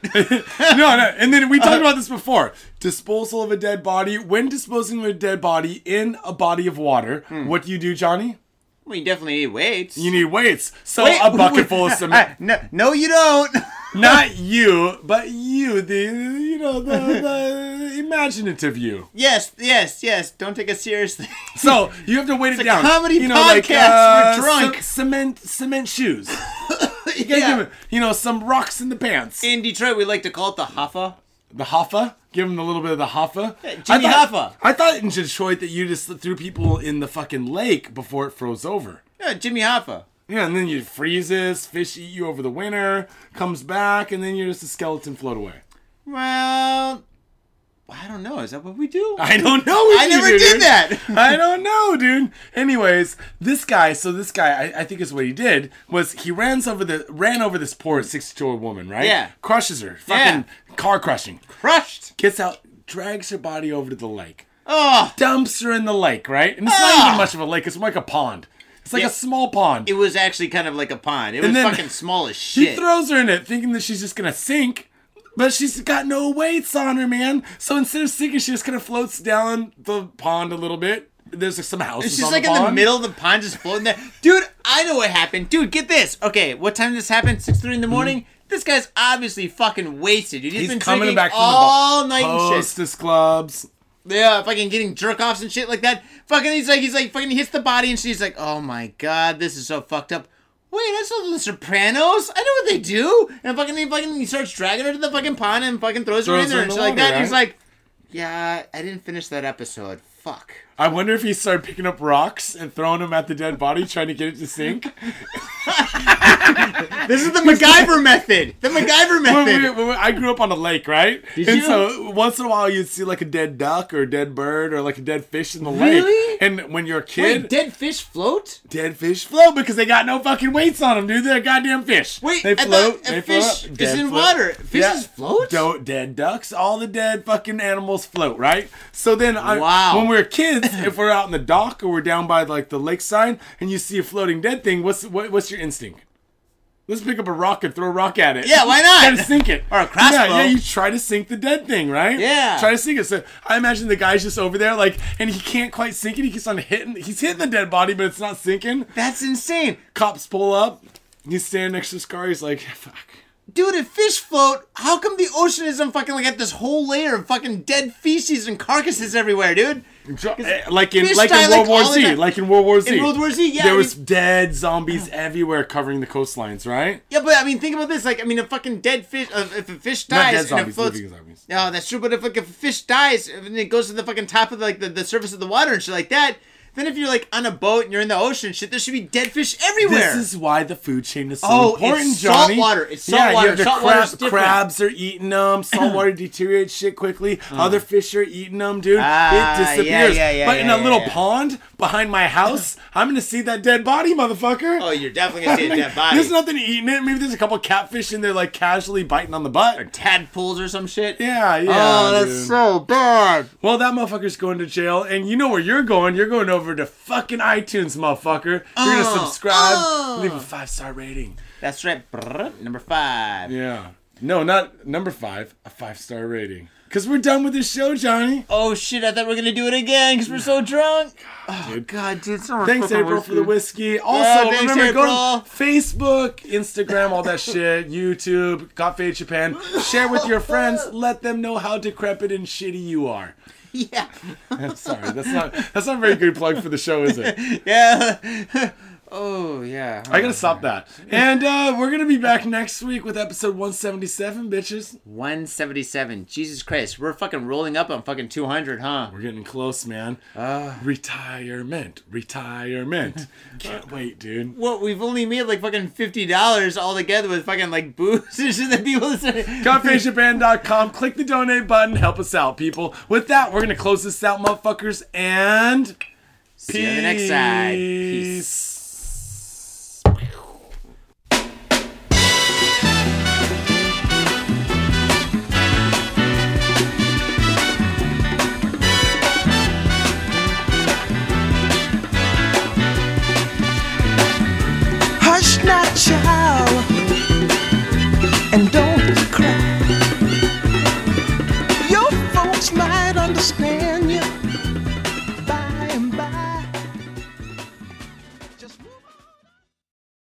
no, no. And then we talked uh-huh. about this before. Disposal of a dead body. When disposing of a dead body in a body of water, hmm. what do you do, Johnny? We definitely need weights. You need weights. So Wait, a bucket full of [LAUGHS] cement. no, no, you don't. [LAUGHS] Not you, but you, the you know the, the [LAUGHS] imaginative you. yes, yes, yes. Don't take us seriously. So you have to weight it a down. comedy you know, like podcast. We're uh, drunk. c- cement cement shoes. You gotta give yeah. it, you know, some rocks in the pants. In Detroit, we like to call it the Hoffa. The Hoffa. Give him a little bit of the Hoffa. Jimmy I thought, Hoffa. I thought in Detroit that you just threw people in the fucking lake before it froze over. Yeah, Jimmy Hoffa. Yeah, and then you freezes, fish eat you over the winter, comes back, and then you're just a skeleton float away. Well, I don't know. Is that what we do? I don't know. I never do, did dude. that. [LAUGHS] I don't know, dude. Anyways, this guy. So this guy, I, I think is what he did was he ran over the ran over this poor sixty two year old woman, right? Yeah. Crushes her. Fucking car crushing. Crushed. Gets out, drags her body over to the lake, Oh, dumps her in the lake, right? And it's Ah. not even much of a lake. It's more like a pond. It's like Yeah. a small pond. it was actually kind of like a pond. It was fucking small as shit. He throws her in it, thinking that she's just gonna sink. But she's got no weights on her, man. So instead of sinking, she just kind of floats down the pond a little bit. There's like some houses. She's like the in the middle of the pond, just floating there. Dude, I know what happened. Dude, get this. Okay, what time did this happen? Six three in the mm-hmm. morning. This guy's obviously fucking wasted. Dude. He's He's been coming back from the all bar. night and shit. Hostess clubs. Yeah, fucking getting jerk offs and shit like that. Fucking, he's like, he's like, fucking hits the body, and she's like, oh my god, this is so fucked up. Wait, that's not the Sopranos. I know what they do. And fucking, he fucking, he starts dragging her to the fucking pond and fucking throws, her in there and shit like that. And he's like, yeah, I didn't finish that episode. Fuck. I wonder if he started picking up rocks and throwing them at the dead body, trying to get it to sink. [LAUGHS] [LAUGHS] This is the MacGyver method. The MacGyver When we- method. when we- I grew up on a lake, right? and you? so once in a while you'd see like a dead duck or a dead bird or like a dead fish in the Really? lake. And when you're a kid, Wait, dead fish float? dead fish float because they got no fucking weights on them, dude. They're goddamn fish. Wait, they float. a they fish float. is in float. water. Fishes float? Do- dead ducks, all the dead fucking animals float, right? So then, I, Wow. when we were kids, [LAUGHS] if we're out in the dock or we're down by like the lakeside and you see a floating dead thing, what's what, what's your instinct? Let's pick up a rock and throw a rock at it. Yeah, why not? [LAUGHS] Try to sink it. Or a crossbow. Yeah, yeah, you try to sink the dead thing, right? Yeah. Try to sink it. So I imagine the guy's just over there, like, and he can't quite sink it. He keeps on hitting. He's hitting the dead body, but it's not sinking. That's insane. Cops pull up. He's standing next to his car. He's like, fuck. Dude, if fish float, how come the ocean isn't fucking like at this whole layer of fucking dead feces and carcasses everywhere, dude? Eh, Like in like in like, World War all Z, like in World War Z. In World War Z, yeah, There I was mean- dead zombies everywhere covering the coastlines, right? Yeah, but I mean, think about this. Like, I mean, a fucking dead fish. Uh, if a fish Not dies dead and it zombies, floats, living zombies. no, that's true. But if like if a fish dies and it goes to the fucking top of like the, the surface of the water and shit like that, Then if you're like on a boat and you're in the ocean, shit, there should be dead fish everywhere. This is why the food chain is so Oh, important, it's salt water. It's yeah, salt you water. have the Salt different. crabs are eating them. [CLEARS THROAT] Salt water deteriorates shit quickly. Other fish are eating them, dude. Uh. Ah, it disappears. yeah, yeah, yeah, but in yeah, a little yeah, yeah. pond behind my house, [LAUGHS] I'm gonna see that dead body, motherfucker. oh, you're definitely gonna [LAUGHS] see a dead body. There's nothing eating it. Maybe there's a couple catfish in there, like casually biting on the butt. or tadpoles or some shit. Yeah, yeah. oh, that's dude. so bad. Well, that motherfucker's going to jail, and you know where you're going. You're going over to fucking iTunes, motherfucker. You're gonna Oh, subscribe, oh. leave a five star rating. That's right. Brrr, Number five. Yeah. No, not number five, a five star rating. Because we're done with this show, Johnny. Oh shit! I thought we are gonna do it again because we're so drunk. Oh dude. god, dude! so Thanks, fucking April, for the whiskey. Also, Yeah, thanks, remember, go April. to Facebook, Instagram, all that shit, [LAUGHS] YouTube, Got Faded Japan. Share with your friends. Let them know how decrepit and shitty you are. Yeah, I'm [LAUGHS] sorry, that's not that's not a very good plug for the show, is it? [LAUGHS] yeah. Oh yeah. I gotta stop that. And uh, we're gonna be back next week with episode 177, bitches. 177. Jesus Christ, we're fucking rolling up on fucking 200, huh? We're getting close, man. Uh. retirement, retirement. [LAUGHS] Can't wait, dude. What? We've only made like fucking fifty dollars all together with fucking like booze [LAUGHS] and shit that people. gotfadedjapan.com. Click the donate button. Help us out, people. With that, we're gonna close this out, motherfuckers. And See you on the next side. Peace. Hush